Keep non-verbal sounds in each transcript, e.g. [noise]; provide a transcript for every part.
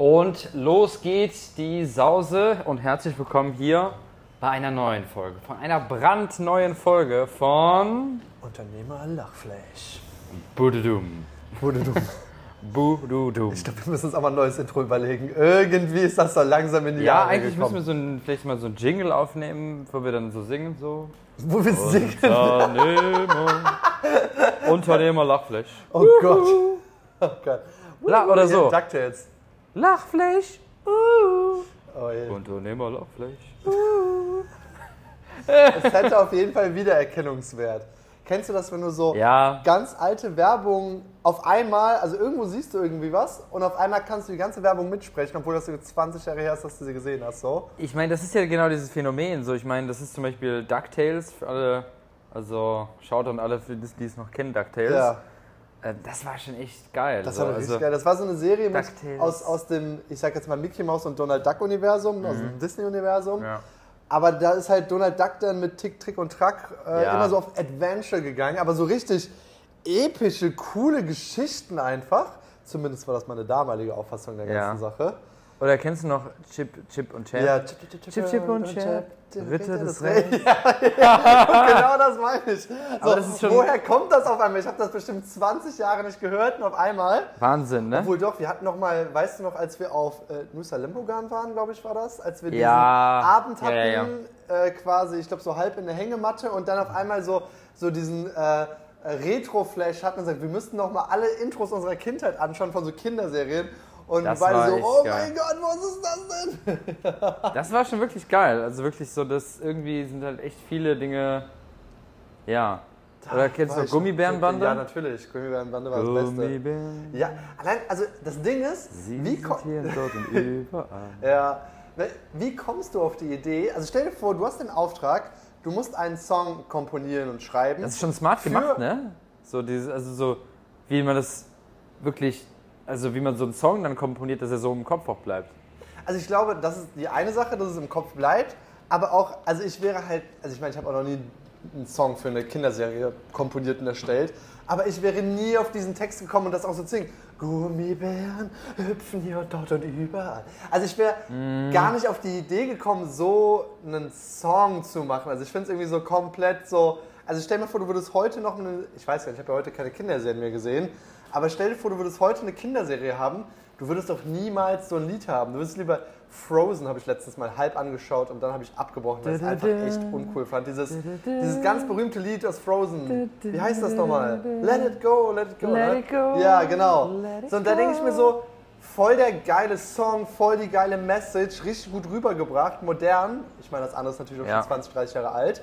Und los geht die Sause und herzlich willkommen hier bei einer neuen Folge, von einer brandneuen Folge von Unternehmer Lachfleisch. Bududum. Du. [laughs] Bududum. Ich glaube, wir müssen uns aber ein neues Intro überlegen. Irgendwie ist das so langsam in die Ja, Jahre eigentlich müssen gekommen. wir so ein, vielleicht mal so ein Jingle aufnehmen, wo wir dann so singen, so. Wo wir singen. Unternehmer. Unternehmer Lachfleisch. Oh Gott. Oh Gott. La oder so. DuckTales. Lachfleisch. Uh. Oh, je. Unternehmer Lachfleisch. Es hätte auf jeden Fall Wiedererkennungswert. Kennst du das, wenn du so Ja, ganz alte Werbung auf einmal, also irgendwo siehst du irgendwie was und auf einmal kannst du die ganze Werbung mitsprechen, obwohl das so 20 Jahre her ist, dass du sie gesehen hast, so? Ich meine, das ist ja genau dieses Phänomen. So, ich meine, das ist zum Beispiel DuckTales für alle, also schaut an alle, die es noch kennen, DuckTales. Ja. Äh, das war schon echt geil. Das so, war richtig also, geil. Das war so eine Serie mit, aus, aus dem, ich sag jetzt mal Mickey Mouse und Donald Duck Universum, aus dem Disney-Universum. Mhm. Ja. Aber da ist halt Donald Duck dann mit Tick, Trick und Track äh, Ja. immer so auf Adventure gegangen, aber so richtig epische, coole Geschichten einfach. Zumindest war das meine damalige Auffassung der Ja. ganzen Sache. Oder kennst du noch Chip, Chip und Chap? Ja, Chip, Chip, Chip, Chip und Chap, Ritter des Rechts. Ja, [laughs] ja, genau das meine ich. So, woher kommt das auf einmal? Ich habe das bestimmt 20 Jahre nicht gehört und auf einmal. Wahnsinn, ne? Obwohl doch, wir hatten noch mal, weißt du noch, als wir auf äh, Nusa Limbogan waren, glaube ich, war das, als wir diesen Ja. Abend Ja, hatten, ja, Äh, quasi, ich glaube, so halb in der Hängematte und dann auf einmal so, so diesen äh, Retro-Flash hatten und gesagt, wir müssten noch mal alle Intros unserer Kindheit anschauen von so Kinderserien. Und Das beide war so, oh geil. mein Gott, was ist das denn? [laughs] Das war schon wirklich geil. Also wirklich so, dass irgendwie sind halt echt viele Dinge. Ja. Oder kennst du Gummibärenbande? Ja, natürlich. Gummibärenbande war das Beste. Gummibären. Ja, allein, also das Ding ist, Sie wie, sind ko hier und [laughs] dort und überall. ja, wie kommst du auf die Idee? Also stell dir vor, du hast den Auftrag, du musst einen Song komponieren und schreiben. Das ist schon smart gemacht, ne? So dieses, also so, wie man das wirklich, also wie man so einen Song dann komponiert, dass er so im Kopf auch bleibt. Also ich glaube, das ist die eine Sache, dass es im Kopf bleibt, aber auch, also ich wäre halt, also ich meine, ich habe auch noch nie einen Song für eine Kinderserie komponiert und erstellt, aber ich wäre nie auf diesen Text gekommen und das auch so singen. Gummibären hüpfen hier und dort und überall. Also ich wäre gar nicht auf die Idee gekommen, so einen Song zu machen. Also ich finde es irgendwie so komplett so, also stell dir mal vor, du würdest heute noch eine, ich weiß gar nicht, ich habe ja heute keine Kinderserien mehr gesehen, aber stell dir vor, du würdest heute eine Kinderserie haben, du würdest doch niemals so ein Lied haben. Du würdest lieber Frozen, habe ich letztens mal halb angeschaut und dann habe ich abgebrochen, weil ich es einfach echt uncool fand. Dieses, dieses ganz berühmte Lied aus Frozen. Wie heißt das nochmal? Let it go, let it go. Let ne? it go, Ja, genau. So, und da denke ich mir so, voll der geile Song, voll die geile Message, richtig gut rübergebracht, modern. Ich meine, das andere ist natürlich auch Ja. schon 20, 30 Jahre alt.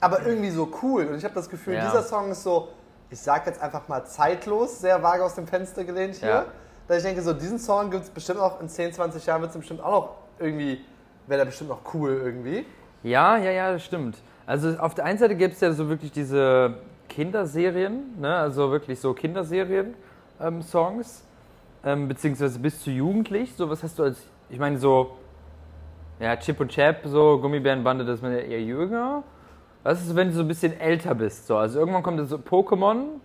Aber irgendwie so cool. Und ich habe das Gefühl, Ja. dieser Song ist so, ich sag jetzt einfach mal zeitlos, sehr vage aus dem Fenster gelehnt hier. Ja. Da ich denke, so diesen Song gibt es bestimmt auch in 10, 20 Jahren, wird es bestimmt auch noch irgendwie, wäre der bestimmt noch cool irgendwie. Ja, ja, ja, das stimmt. Also auf der einen Seite gibt es ja so wirklich diese Kinderserien, ne? also wirklich so Kinderserien-Songs, ähm, beziehungsweise bis zu jugendlich. So, was hast du als, ich meine so, ja, Chip und Chap, so Gummibärenbande, das ist man ja eher jünger. Was ist, wenn du so ein bisschen älter bist? So? Also irgendwann kommt so Pokémon,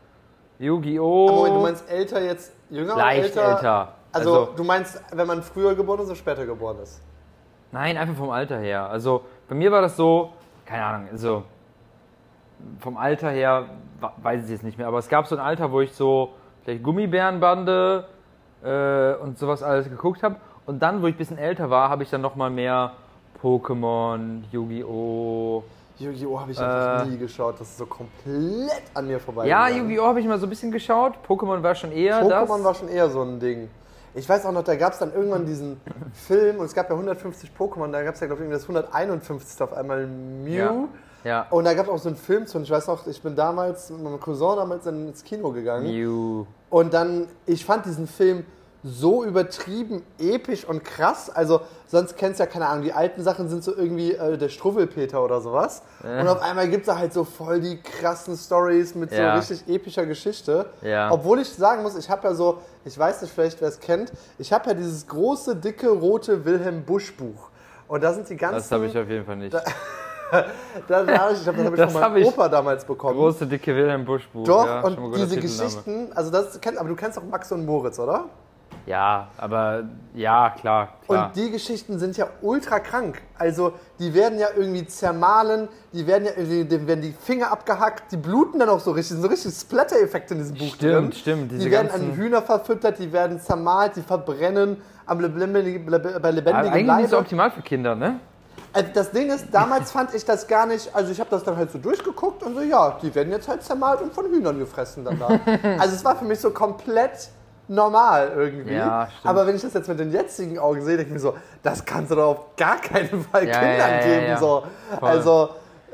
Yu-Gi-Oh! Moment, du meinst älter jetzt, jünger leicht oder älter? älter. Also, du meinst, wenn man früher geboren ist oder später geboren ist? Nein, einfach vom Alter her. Also bei mir war das so, keine Ahnung, also vom Alter her weiß ich jetzt nicht mehr, aber es gab so ein Alter, wo ich so vielleicht Gummibärenbande äh, und sowas alles geguckt habe. Und dann, wo ich ein bisschen älter war, habe ich dann nochmal mehr Pokémon, Yu-Gi-Oh! Yu-Gi-Oh! habe ich einfach Äh. nie geschaut. Das ist so komplett an mir vorbei. Ja, Yu-Gi-Oh! habe ich mal so ein bisschen geschaut. Pokémon war schon eher das. Pokémon war schon eher so ein Ding. Ich weiß auch noch, da gab es dann irgendwann diesen [laughs] Film und es gab ja 150 Pokémon, da gab es ja, glaube ich, irgendwie das 151. auf einmal Mew. Ja. Ja. Und da gab es auch so einen Film zu und ich weiß noch, ich bin damals mit meinem Cousin damals ins Kino gegangen. Mew. Und dann, ich fand diesen Film so übertrieben episch und krass. Also, sonst kennst du ja keine Ahnung, die alten Sachen sind so irgendwie äh, der Struwwelpeter oder sowas. Und auf einmal gibt es da halt so voll die krassen Stories mit Ja. so richtig epischer Geschichte. Ja. Obwohl ich sagen muss, ich habe ja so, ich weiß nicht vielleicht, wer es kennt, ich habe ja dieses große, dicke, rote Wilhelm Busch Buch. Und da sind die ganzen. Das habe ich auf jeden Fall nicht. da, [laughs] da hab ich, ich hab, das habe ich Das von meinem ich. Opa damals bekommen. Große, dicke Wilhelm Busch Buch. Doch, ja, und diese. Geschichten, also das kennt, aber du kennst auch Max und Moritz, oder? Ja, aber ja, klar, klar. Und die Geschichten sind ja ultra krank. Also die werden ja irgendwie zermahlen, die werden ja irgendwie, denen werden die Finger abgehackt, die bluten dann auch so richtig, so richtig Splatter-Effekte in diesem Buch Stimmt, drin. stimmt, diese Die werden an Hühner verfüttert, die werden zermahlt, die verbrennen am lebendigen, bei lebendigem eigentlich Leibe. optimal für Kinder, ne? Also das Ding ist, damals fand ich das gar nicht, also ich habe das dann halt so durchgeguckt und so, ja, die werden jetzt halt zermalt und von Hühnern gefressen dann da. [laughs] also es war für mich so komplett normal irgendwie. Ja. Aber wenn ich das jetzt mit den jetzigen Augen sehe, denke ich mir so, das kannst du doch auf gar keinen Fall Ja, Kindern ja, geben. So. Voll. Also,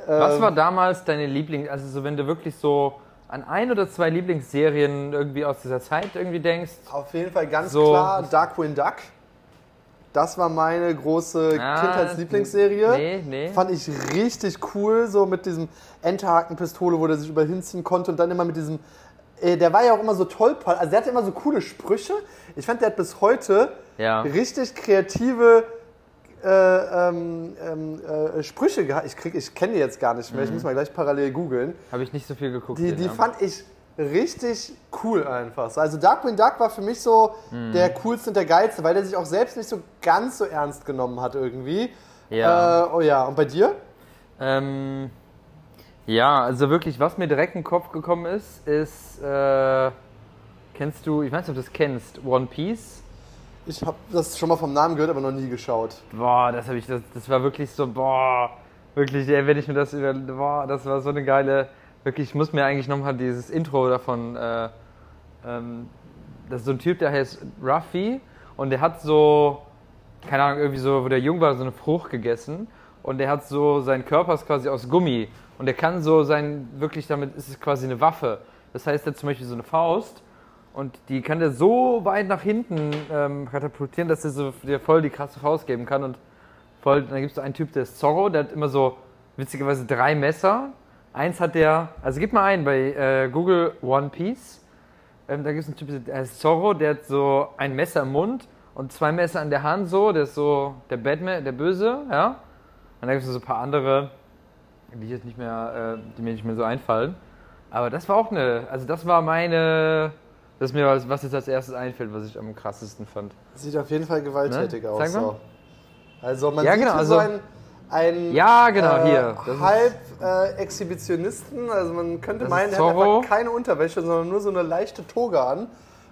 Was ähm, war damals deine Lieblings... Also so, wenn du wirklich so an ein oder zwei Lieblingsserien irgendwie aus dieser Zeit irgendwie denkst. auf jeden Fall ganz So- klar Darkwing Duck. Das war meine große Ah, Kindheitslieblingsserie. Nee, nee. Fand ich richtig cool, so mit diesem Enterhakenpistole, wo der sich überall hinziehen konnte und dann immer mit diesem. Äh, der war ja auch immer so tollpall. Also, der hatte immer so coole Sprüche. Ich fand, der hat bis heute Ja. richtig kreative äh, ähm, ähm, äh, Sprüche gehabt. Ich, krieg- ich kenne die jetzt gar nicht mehr. Ich muss mal gleich parallel googeln. Habe ich nicht so viel geguckt. Die, den, die ja. fand ich richtig cool einfach. So, Also Darkwing Duck war für mich so Mhm. der coolste und der geilste, weil der sich auch selbst nicht so ganz so ernst genommen hat irgendwie. Ja. Äh, oh ja, und bei dir? Ähm, ja, also wirklich, was mir direkt in den Kopf gekommen ist, ist, äh, kennst du, ich weiß nicht, ob du das kennst, One Piece? Ich habe das schon mal vom Namen gehört, aber noch nie geschaut. Boah, das habe ich, das, das war wirklich so, boah, wirklich, ey, wenn ich mir das über, boah, das war so eine geile, wirklich, ich muss mir eigentlich nochmal dieses Intro davon, äh, ähm, das ist so ein Typ, der heißt Ruffy und der hat so, keine Ahnung, irgendwie so, wo der jung war, so eine Frucht gegessen und der hat so, sein Körper ist quasi aus Gummi und der kann so sein, wirklich damit ist es quasi eine Waffe. Das heißt, er hat zum Beispiel so eine Faust und die kann der so weit nach hinten ähm, katapultieren, dass er so dir voll die krasse Faust geben kann und voll, dann gibt es einen Typ, der ist Zorro, der hat immer so witzigerweise drei Messer. Eins hat der, also gib mal ein bei äh, Google One Piece. Ähm, da gibt es einen Typ, der heißt Zorro, der hat so ein Messer im Mund und zwei Messer in der Hand, so, der ist so der Batman, der Böse, ja. Und dann gibt es so ein paar andere, die jetzt nicht mehr, äh, die mir nicht mehr so einfallen. Aber das war auch eine, also das war meine, das ist mir was, was jetzt als erstes einfällt, was ich am krassesten fand. Sieht auf jeden Fall gewalttätig Ne? aus. So. Also man Ja, sieht genau, hier so also- ein, ein Ja, genau, hier. Das ist- halb äh, Exhibitionisten. Also man könnte meinen, ist der hat einfach keine Unterwäsche, sondern nur so eine leichte Toga an.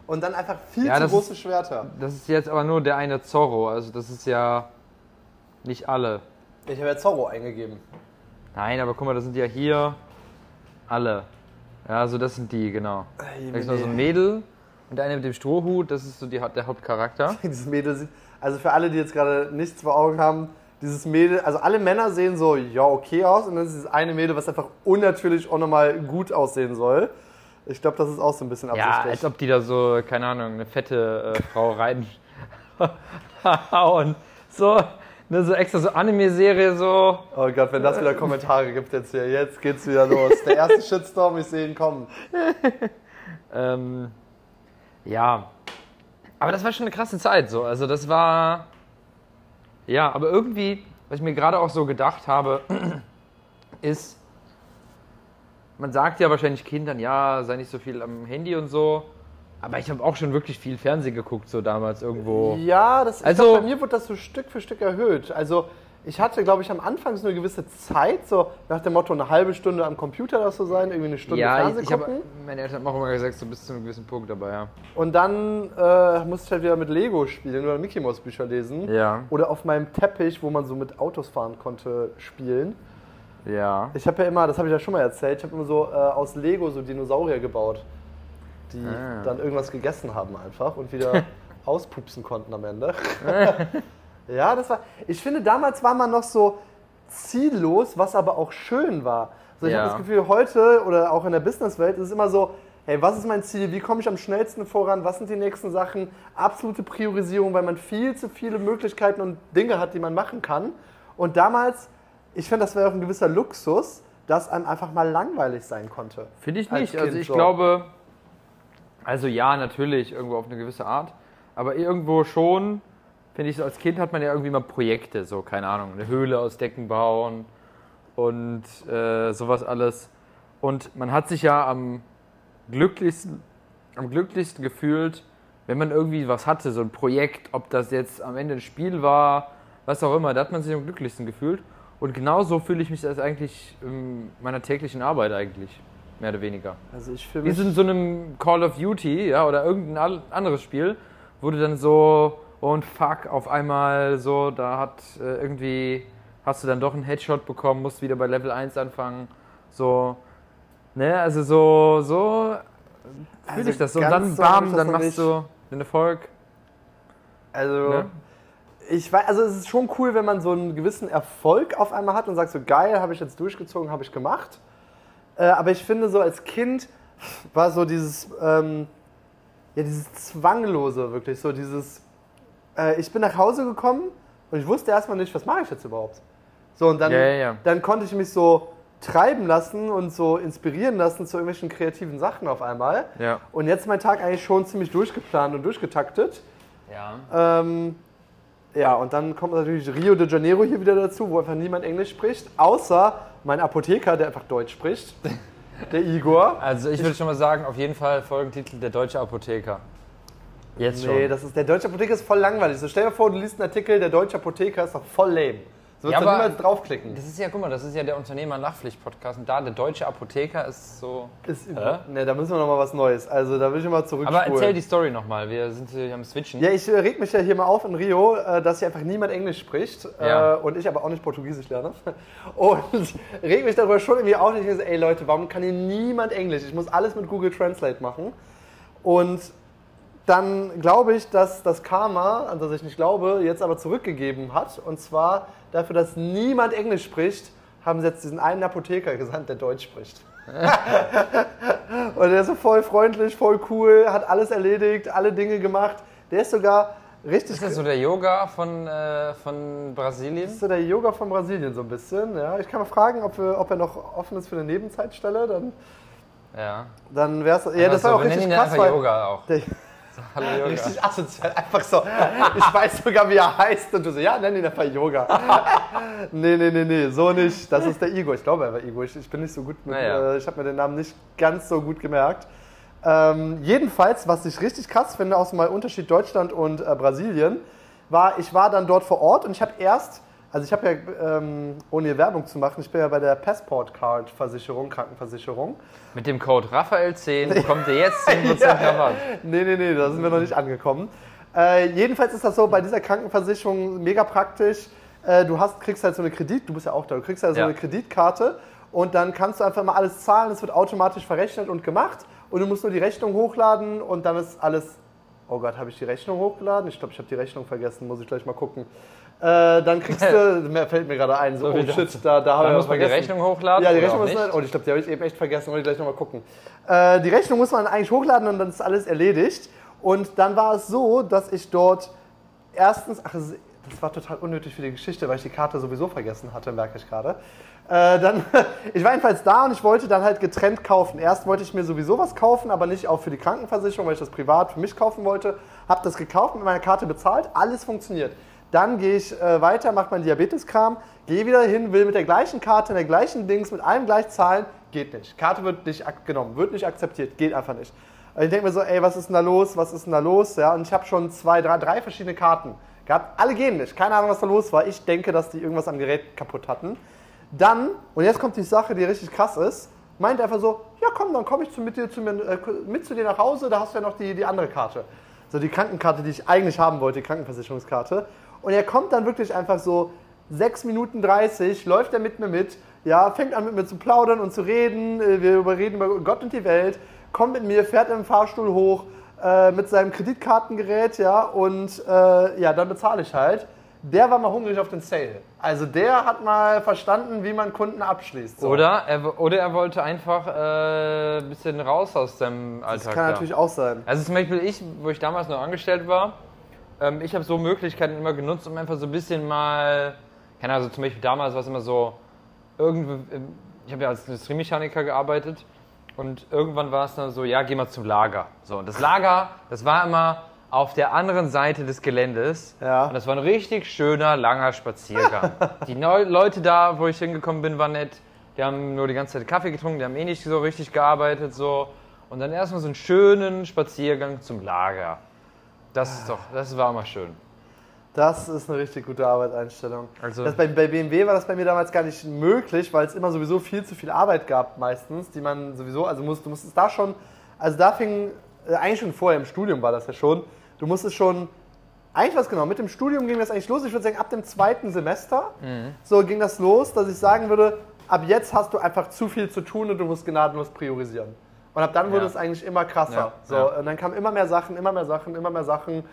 Und dann einfach viel Ja, zu große Schwerter. Das ist jetzt aber nur der eine Zorro, also das ist ja nicht alle. Ich habe ja Zorro eingegeben. Nein, aber guck mal, das sind ja hier alle. Ja, also das sind die, genau. Da ist noch so ein Mädel und der eine mit dem Strohhut, das ist so die, der Hauptcharakter. [laughs] Dieses Mädel sieht, also für alle, die jetzt gerade nichts vor Augen haben, dieses Mädel, also alle Männer sehen so, ja, okay aus und dann ist dieses eine Mädel, was einfach unnatürlich auch nochmal gut aussehen soll. Ich glaube, das ist auch so ein bisschen Ja, absichtlich. als ob die da so, keine Ahnung, eine fette äh, Frau rein [laughs] und so, ne, so extra so Anime-Serie so. oh Gott, wenn das wieder Kommentare gibt jetzt hier, jetzt geht's wieder los. Der erste Shitstorm, ich sehe ihn kommen. [laughs] Ähm, ja, aber das war schon eine krasse Zeit so. Also das war, ja, aber irgendwie, was ich mir gerade auch so gedacht habe, [clears throat] ist, man sagt ja wahrscheinlich Kindern, ja, sei nicht so viel am Handy und so. Aber ich habe auch schon wirklich viel Fernsehen geguckt, so damals irgendwo. Ja, das, Also- glaub, bei mir wird das so Stück für Stück erhöht. Also ich hatte, glaube ich, am Anfang so eine gewisse Zeit, so nach dem Motto eine halbe Stunde am Computer das so sein, irgendwie eine Stunde Ja, Fernsehen ich, ich habe, gucken. meine Eltern haben auch immer gesagt, so bis zu einem gewissen Punkt, aber ja. Und dann äh, musste ich halt wieder mit Lego spielen oder Mickey Mouse Bücher lesen. Ja, Oder auf meinem Teppich, wo man so mit Autos fahren konnte, spielen. ja. Ich habe ja immer, das habe ich ja schon mal erzählt, ich habe immer so äh, aus Lego so Dinosaurier gebaut, die Ah. dann irgendwas gegessen haben einfach und wieder [laughs] auspupsen konnten am Ende. [laughs] ja, das war. Ich finde, damals war man noch so ziellos, was aber auch schön war. Also ich Ja. habe das Gefühl, heute oder auch in der Businesswelt ist es immer so, hey, was ist mein Ziel? Wie komme ich am schnellsten voran? Was sind die nächsten Sachen? Absolute Priorisierung, weil man viel zu viele Möglichkeiten und Dinge hat, die man machen kann. Und damals, ich finde, das wäre auch ein gewisser Luxus, dass einem einfach mal langweilig sein konnte. Finde ich nicht. Kind also ich so. glaube, also ja, natürlich, irgendwo auf eine gewisse Art. Aber irgendwo schon, finde ich, so als Kind hat man ja irgendwie mal Projekte, so, keine Ahnung, eine Höhle aus Decken bauen und äh, sowas alles. Und man hat sich ja am glücklichsten, am glücklichsten gefühlt, wenn man irgendwie was hatte, so ein Projekt, ob das jetzt am Ende ein Spiel war, was auch immer, da hat man sich am glücklichsten gefühlt. Und genauso fühle ich mich als eigentlich in meiner täglichen Arbeit eigentlich, mehr oder weniger. Also ich fühle Wie mich. so in so einem Call of Duty, ja, oder irgendein anderes Spiel, wo du dann so, und fuck, auf einmal so, da hat äh, irgendwie, hast du dann doch einen Headshot bekommen, musst wieder bei Level 1 anfangen, so, ne, also so, so fühle Also ich das so. Und dann so bam, dann machst nicht. du den Erfolg. Also, Ne? ich weiß, also es ist schon cool, wenn man so einen gewissen Erfolg auf einmal hat und sagt so, geil, habe ich jetzt durchgezogen, habe ich gemacht. Äh, aber ich finde so als Kind war so dieses, ähm, ja, dieses Zwanglose wirklich, so dieses, äh, ich bin nach Hause gekommen und ich wusste erstmal nicht, was mache ich jetzt überhaupt. So, und dann, Ja, ja, ja. dann konnte ich mich so treiben lassen und so inspirieren lassen zu irgendwelchen kreativen Sachen auf einmal. Ja. Und jetzt ist mein Tag eigentlich schon ziemlich durchgeplant und durchgetaktet. Ja. Ähm, ja, und dann kommt natürlich Rio de Janeiro hier wieder dazu, wo einfach niemand Englisch spricht, außer mein Apotheker, der einfach Deutsch spricht, der Igor. Also ich würde schon mal sagen, auf jeden Fall Folgentitel Der Deutsche Apotheker. Jetzt schon. Nee, das ist, der deutsche Apotheker ist voll langweilig. So, stell dir vor, du liest einen Artikel, der deutsche Apotheker ist doch voll lame. So Ja, aber- niemals draufklicken. Das ist ja, guck mal, das ist ja der Unternehmer-Nachpflicht-Podcast. Und da, der deutsche Apotheker ist so. Ist, Hä? ne, da müssen wir noch mal was Neues. Also da will ich immer zurückspulen. Aber erzähl die Story nochmal. Wir sind hier am Switchen. Ja, ich äh, reg mich ja hier mal auf in Rio, äh, dass hier einfach niemand Englisch spricht Ja. äh, und ich aber auch nicht Portugiesisch lerne. [laughs] Und reg mich darüber schon irgendwie auf. und Ich denke, ey Leute, warum kann hier niemand Englisch? Ich muss alles mit Google Translate machen. Und dann glaube ich, dass das Karma, an das ich nicht glaube, jetzt aber zurückgegeben hat. Und zwar dafür, dass niemand Englisch spricht, haben sie jetzt diesen einen Apotheker gesandt, der Deutsch spricht. [laughs] und der ist so voll freundlich, voll cool, hat alles erledigt, alle Dinge gemacht. Der ist sogar richtig. Ist das so der Yoga von, äh, von Brasilien? Das ist so der Yoga von Brasilien so ein bisschen. Ja. Ich kann mal fragen, ob, wir, ob er noch offen ist für eine Nebenzeitstelle. Dann, Ja. dann wäre es. Ja, das war Also, auch wir nennen richtig krass. Yoga auch. der, Hallo Yoga. richtig asozial. Einfach so. Ich weiß sogar, wie er heißt. Und du so, ja, nenn ihn einfach Yoga. [laughs] nee, nee, nee, nee, so nicht. Das ist der Igor. Ich glaube, er war Igor. Ich, ich bin nicht so gut mit. Naja. Äh, ich habe mir den Namen nicht ganz so gut gemerkt. Ähm, jedenfalls, was ich richtig krass finde, aus dem Unterschied Deutschland und äh, Brasilien, war, ich war dann dort vor Ort und ich habe erst, also ich habe ja, ähm, ohne hier Werbung zu machen, ich bin ja bei der Passport Card Versicherung, Krankenversicherung. Mit dem Code Raphael10 bekommt [laughs] ihr jetzt 10% Rabatt. Nee, nee, nee, da sind wir noch nicht angekommen. Äh, jedenfalls ist das so, bei dieser Krankenversicherung mega praktisch. Äh, du hast, kriegst halt so eine Kredit, du bist ja auch da, du kriegst halt so Ja. eine Kreditkarte und dann kannst du einfach mal alles zahlen, es wird automatisch verrechnet und gemacht und du musst nur die Rechnung hochladen und dann ist alles. Oh Gott, habe ich die Rechnung hochgeladen? Ich glaube, ich habe die Rechnung vergessen, muss ich gleich mal gucken. Äh, dann kriegst du, [laughs] mir fällt mir gerade ein, so, So oh shit, da, da habe ich muss man die vergessen. Rechnung hochladen. Ja, die Rechnung muss man, oh, ich glaube, die habe ich eben echt vergessen, wollte ich gleich nochmal gucken. Äh, die Rechnung muss man eigentlich hochladen und dann ist alles erledigt. Und dann war es so, dass ich dort erstens, ach, das war total unnötig für die Geschichte, weil ich die Karte sowieso vergessen hatte, merke ich gerade. Äh, dann, [laughs] ich war jedenfalls da und ich wollte dann halt getrennt kaufen. Erst wollte ich mir sowieso was kaufen, aber nicht auch für die Krankenversicherung, weil ich das privat für mich kaufen wollte. Habe das gekauft, mit meiner Karte bezahlt, alles funktioniert. Dann gehe ich äh, weiter, mache meinen Diabeteskram, gehe wieder hin, will mit der gleichen Karte, in der gleichen Dings, mit allem gleich zahlen. Geht nicht. Karte wird nicht genommen, wird nicht akzeptiert, geht einfach nicht. Und ich denke mir so, ey, was ist denn da los, was ist denn da los? Ja, und ich habe schon zwei, drei, drei verschiedene Karten gehabt. Alle gehen nicht. Keine Ahnung, was da los war. Ich denke, dass die irgendwas am Gerät kaputt hatten. Dann, und jetzt kommt die Sache, die richtig krass ist, meint einfach so, ja komm, dann komme ich zu, mit, dir, zu mir, äh, mit zu dir nach Hause, da hast du ja noch die, die andere Karte. So die Krankenkarte, die ich eigentlich haben wollte, die Krankenversicherungskarte. Und er kommt dann wirklich einfach so 6 Minuten 30, läuft er mit mir mit, ja, fängt an mit mir zu plaudern und zu reden, äh, wir reden über Gott und die Welt, kommt mit mir, fährt im Fahrstuhl hoch, äh, mit seinem Kreditkartengerät, ja, und äh, ja, dann bezahle ich halt. Der war mal hungrig auf den Sale. Also der hat mal verstanden, wie man Kunden abschließt. So. Oder er, oder er wollte einfach äh, ein bisschen raus aus seinem Alltag. Das kann da. natürlich auch sein. Also zum Beispiel ich, wo ich damals noch angestellt war, ähm, ich habe so Möglichkeiten immer genutzt, um einfach so ein bisschen mal, keine Ahnung, also zum Beispiel damals war es immer so, irgendwie, ich habe ja als Industriemechaniker gearbeitet und irgendwann war es dann so, ja, geh mal zum Lager. So, und das Lager, das war immer auf der anderen Seite des Geländes. Ja. Und das war ein richtig schöner, langer Spaziergang. [laughs] die Neu Leute da, wo ich hingekommen bin, waren nett. Die haben nur die ganze Zeit Kaffee getrunken, die haben eh nicht so richtig gearbeitet. So. Und dann erstmal so einen schönen Spaziergang zum Lager. Das ist doch, das war mal schön. Das ist eine richtig gute Arbeitseinstellung. Also- das bei, bei BMW war das bei mir damals gar nicht möglich, weil es immer sowieso viel zu viel Arbeit gab meistens, die man sowieso, also musst, du musstest da schon, also da fing, äh, eigentlich schon vorher im Studium war das ja schon, du musstest schon, eigentlich was genau, mit dem Studium ging das eigentlich los, ich würde sagen ab dem zweiten Semester, Mhm. so ging das los, dass ich sagen würde, ab jetzt hast du einfach zu viel zu tun und du musst gnadenlos priorisieren. Und ab dann wurde Ja. es eigentlich immer krasser. So. Und dann kamen immer mehr Sachen, immer mehr Sachen, immer mehr Sachen.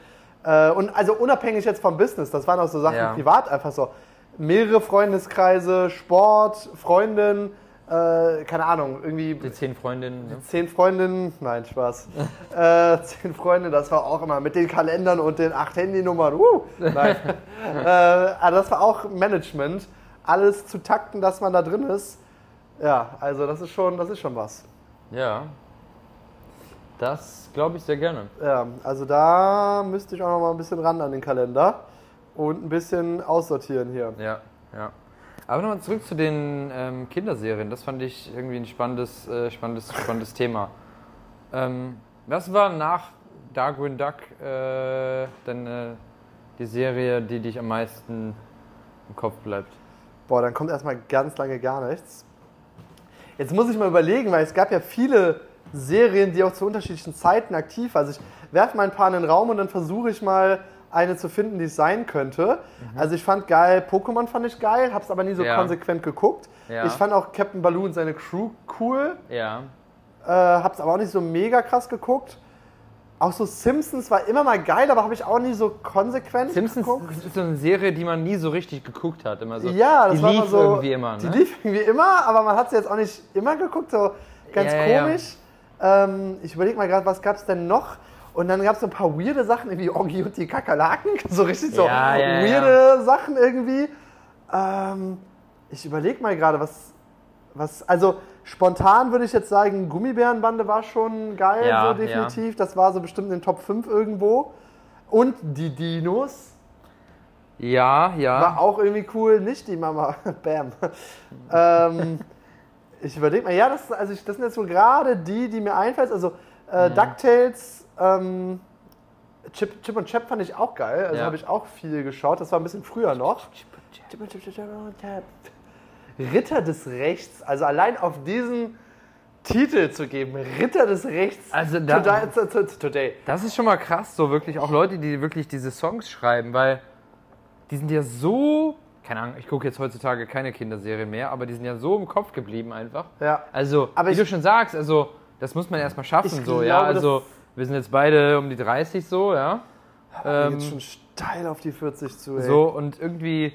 Äh, und also unabhängig jetzt vom Business, das waren auch so Sachen privat einfach so. Mehrere Freundeskreise, Sport, Freundin, äh, keine Ahnung, irgendwie Die zehn Freundinnen. Ne? zehn Freundinnen, nein, Spaß. [laughs] äh, zehn Freunde, das war auch immer mit den Kalendern und den acht Handynummern. Uh, nein. [laughs] äh, aber das war auch Management. Alles zu takten, dass man da drin ist. Ja, also das ist schon, das ist schon was. Ja. Das glaube ich sehr gerne. Ja, also da müsste ich auch noch mal ein bisschen ran an den Kalender und ein bisschen aussortieren hier. Ja, ja. Aber nochmal zurück zu den ähm, Kinderserien. Das fand ich irgendwie ein spannendes, äh, spannendes, spannendes Thema. Ähm, was war nach Darkwing Duck äh, denn äh, die Serie, die dich am meisten im Kopf bleibt? Boah, dann kommt erstmal ganz lange gar nichts. Jetzt muss ich mal überlegen, weil es gab ja viele Serien, die auch zu unterschiedlichen Zeiten aktiv waren. Also ich werfe mal ein paar in den Raum und dann versuche ich mal eine zu finden, die es sein könnte. Also ich fand geil, Pokémon fand ich geil, hab's aber nie so Ja. konsequent geguckt. Ja. Ich fand auch Captain Baloo und seine Crew cool, Ja. äh, hab's aber auch nicht so mega krass geguckt. Auch so Simpsons war immer mal geil, aber habe ich auch nie so konsequent Simpsons geguckt. ist so eine Serie, die man nie so richtig geguckt hat. Immer so. Ja, das die war lief immer so. irgendwie immer. Die Ne? lief irgendwie immer, aber man hat sie jetzt auch nicht immer geguckt, so ganz Ja, ja, ja. komisch. Ähm, ich überlege mal gerade, was gab es denn noch? Und dann gab es so ein paar weirde Sachen, irgendwie Oggi und die Kakerlaken, [laughs] so richtig so ja. weirde Sachen irgendwie. Ähm, ich überlege mal gerade, was, was, also spontan würde ich jetzt sagen, Gummibärenbande war schon geil, Ja, so definitiv. Das war so bestimmt in den Top 5 irgendwo. Und die Dinos, Ja, ja. war auch irgendwie cool, nicht die Mama. Bam. ähm, ich überlege mal, ja, das, also ich, das sind jetzt so gerade die, die mir einfallen. Also äh, Mhm. DuckTales, ähm, Chip, Chip und Chap fand ich auch geil. Also Ja. habe ich auch viel geschaut. Das war ein bisschen früher noch. Chip und Chap, Chip und Chap. Ritter des Rechts. Also allein auf diesen Titel zu geben, Ritter des Rechts. Also da- today, to- to- today. Das ist schon mal krass, so wirklich auch Leute, die wirklich diese Songs schreiben, weil die sind ja so, keine Ahnung, ich gucke jetzt heutzutage keine Kinderserien mehr, aber die sind ja so im Kopf geblieben einfach. Ja. Also, Aber wie ich- du schon sagst, also das muss man erstmal schaffen, so, ja, glaube, also das- wir sind jetzt beide um die 30 so, ja. Ähm, jetzt schon steil auf die 40 zu. Ey. so und irgendwie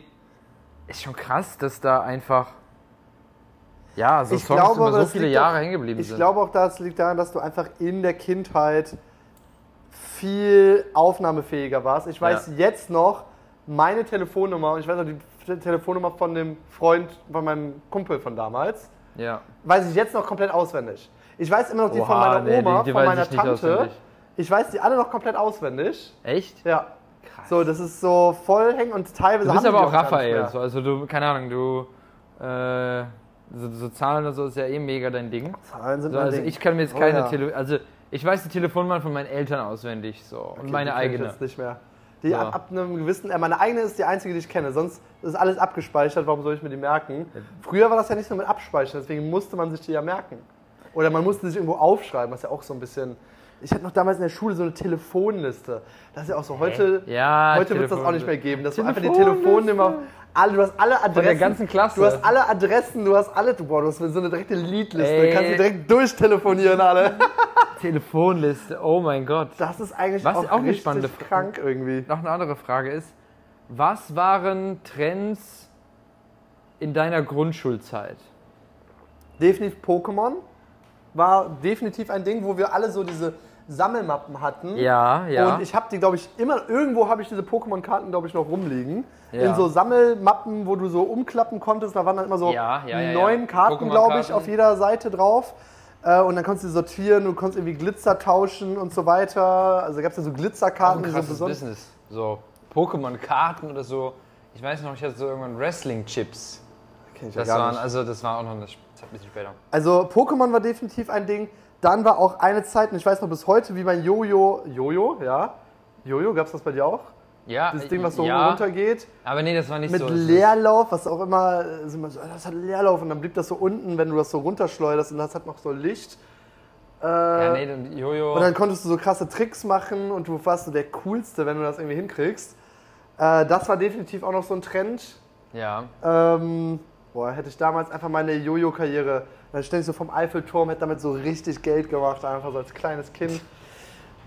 ist schon krass, dass da einfach ja, so Ich Songs glaube, über so viele Jahre auch- hängen geblieben Ich sind. glaube auch, das liegt daran, dass du einfach in der Kindheit viel aufnahmefähiger warst. Ich weiß Ja. jetzt noch meine Telefonnummer und ich weiß auch die Te- Telefonnummer von dem Freund, von meinem Kumpel von damals. ja. Weiß ich jetzt noch komplett auswendig. Ich weiß immer noch die von Oha, meiner nee, die- Oma, die von meiner ich Tante. Ich weiß die alle noch komplett auswendig. Echt? Ja. Krass. So, das ist so voll hängen und teilweise Du bist aber auch Raphael, so, also du, keine Ahnung, du, äh, so, so Zahlen und so ist ja eh mega dein Ding. Zahlen sind So, also Ding. ich kann mir jetzt Oh keine ja. Tele also ich weiß die Telefonnummer von meinen Eltern auswendig so und Okay, meine die kenn ich eigene. Jetzt nicht mehr. Die So. ab, ab einem gewissen, äh, meine eigene ist die einzige, die ich kenne. Sonst ist alles abgespeichert. Warum soll ich mir die merken? Früher war das ja nicht nur mit Abspeichern, deswegen musste man sich die ja merken. Oder man musste sich irgendwo aufschreiben, was ja auch so ein bisschen. Ich hatte noch damals in der Schule so eine Telefonliste. Das ist ja auch so heute. Ja, heute wird es das auch nicht mehr geben. Dass du einfach die. Telefonnummer. Alle, du hast alle Adressen. der ganzen Klasse. Du hast alle Adressen, du hast alle. Boah, du hast so eine direkte Leadliste. Ey. Du kannst die direkt durchtelefonieren, alle. [laughs] Telefonliste, oh mein Gott. Das ist eigentlich Was auch, auch eine spannende Frage. krank irgendwie. Noch eine andere Frage ist, was waren Trends in deiner Grundschulzeit? Definitiv Pokémon war definitiv ein Ding, wo wir alle so diese Sammelmappen hatten. Ja, ja. Und ich habe die, glaube ich, immer, irgendwo habe ich diese Pokémon-Karten, glaube ich, noch rumliegen. Ja. In so Sammelmappen, wo du so umklappen konntest. Da waren dann immer so Ja, ja, ja, neun ja. Karten, glaube ich, auf jeder Seite drauf. Äh, Und dann konntest du sortieren, du konntest irgendwie Glitzer tauschen und so weiter. Also gab es ja so Auch Glitzerkarten, ein die so krasses besonders. Business. So Pokémon-Karten oder so. Ich weiß noch, ich hatte so irgendwann Wrestling-Chips. Ja Das gar waren, nicht. also das war auch noch eine, ein bisschen später. Also Pokémon war definitiv ein Ding. Dann war auch eine Zeit, und ich weiß noch bis heute, wie mein Jojo, Jojo, ja, Jojo, gab's das bei dir auch? Ja, Das Ding, was so ja, runter geht. Aber nee, das war nicht Mit so. Leerlauf, was auch immer, äh, sind wir so, das hat Leerlauf und dann blieb das so unten, wenn du das so runterschleuderst und das hat noch so Licht. Äh, Ja, nee, dann Jojo. Und dann konntest du so krasse Tricks machen und du warst so der Coolste, wenn du das irgendwie hinkriegst. Äh, das war definitiv auch noch so ein Trend. ja. Ähm, boah, hätte ich damals einfach meine Jojo-Karriere, dann ständig so vom Eiffelturm, hätte damit so richtig Geld gemacht, einfach so als kleines Kind.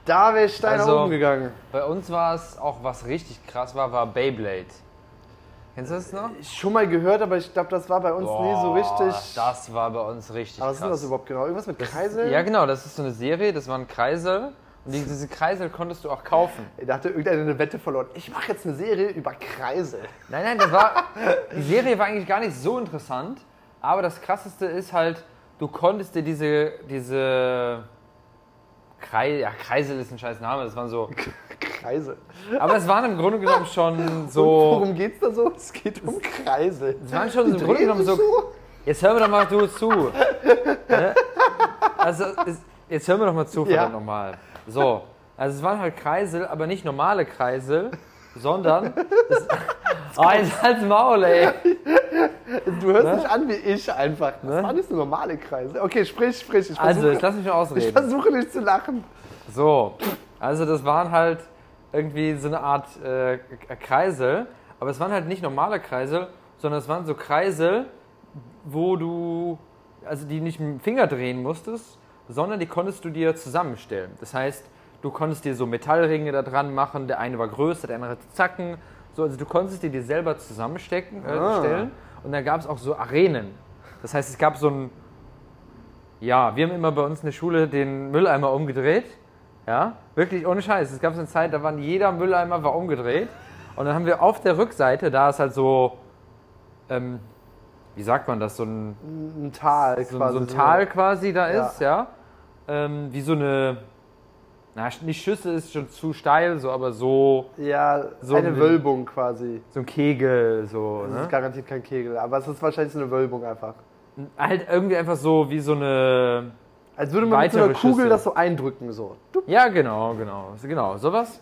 Da wäre ich steil nach Also- oben gegangen. Bei uns war es auch, was richtig krass war, war Beyblade. Kennst du das noch? Schon mal gehört, aber ich glaube, das war bei uns nie so Boah, richtig. Das war bei uns richtig aber was krass. ist das überhaupt genau? Irgendwas mit Kreiseln? Ja, genau, das ist so eine Serie, das waren Kreisel. Und die- diese Kreisel konntest du auch kaufen. Da hatte irgendeiner eine Wette verloren. Ich mache jetzt eine Serie über Kreisel. Nein, nein, das war. Die Serie war eigentlich gar nicht so interessant. Aber das krasseste ist halt, du konntest dir diese. diese Kreisel, ja, Kreisel ist ein scheiß Name, das waren so. Kreisel. Aber es waren im Grunde genommen schon Und so. worum geht's da so? Es geht um Kreisel. Es waren schon so im Grunde genommen so. Jetzt hör mir doch mal du zu. Ne? Also, jetzt hör mir doch mal zu, Ja. verdammt nochmal. So, also es waren halt Kreisel, aber nicht normale Kreisel, sondern. Es, oh, jetzt halt's Maul, ey. Du hörst Ne? dich an wie ich einfach. Das Ne? war nicht so normale Kreise. Okay, sprich, sprich. Ich Also, versuche, jetzt lass mich mal ich ausreden. versuche nicht zu lachen. So, also das waren halt irgendwie so eine Art äh, Kreisel, aber es waren halt nicht normale Kreisel, sondern es waren so Kreisel, wo du, also die nicht mit dem Finger drehen musstest, sondern die konntest du dir zusammenstellen. Das heißt, du konntest dir so Metallringe da dran machen, der eine war größer, der andere hatte Zacken, so, also du konntest die dir selber zusammenstecken, äh, Ah. stellen und dann gab es auch so Arenen. Das heißt, es gab so ein, ja, wir haben immer bei uns in der Schule den Mülleimer umgedreht. Ja, wirklich ohne Scheiß. Es gab so eine Zeit, da war jeder Mülleimer war umgedreht. Und dann haben wir auf der Rückseite, da ist halt so, ähm, wie sagt man das, so ein, Ein Tal so, quasi. so ein Tal quasi da Ja. ist, ja. Ähm, wie so eine, na, nicht Schüssel ist schon zu steil, so, aber so, Ja, So eine ein- Wölbung quasi. so ein Kegel, so, Das ne? ist garantiert kein Kegel, aber es ist wahrscheinlich so eine Wölbung einfach. Halt irgendwie einfach so wie so eine, Als würde man mit so einer Kugel Schüssel. das so eindrücken, so. Ja, genau, genau, genau, sowas.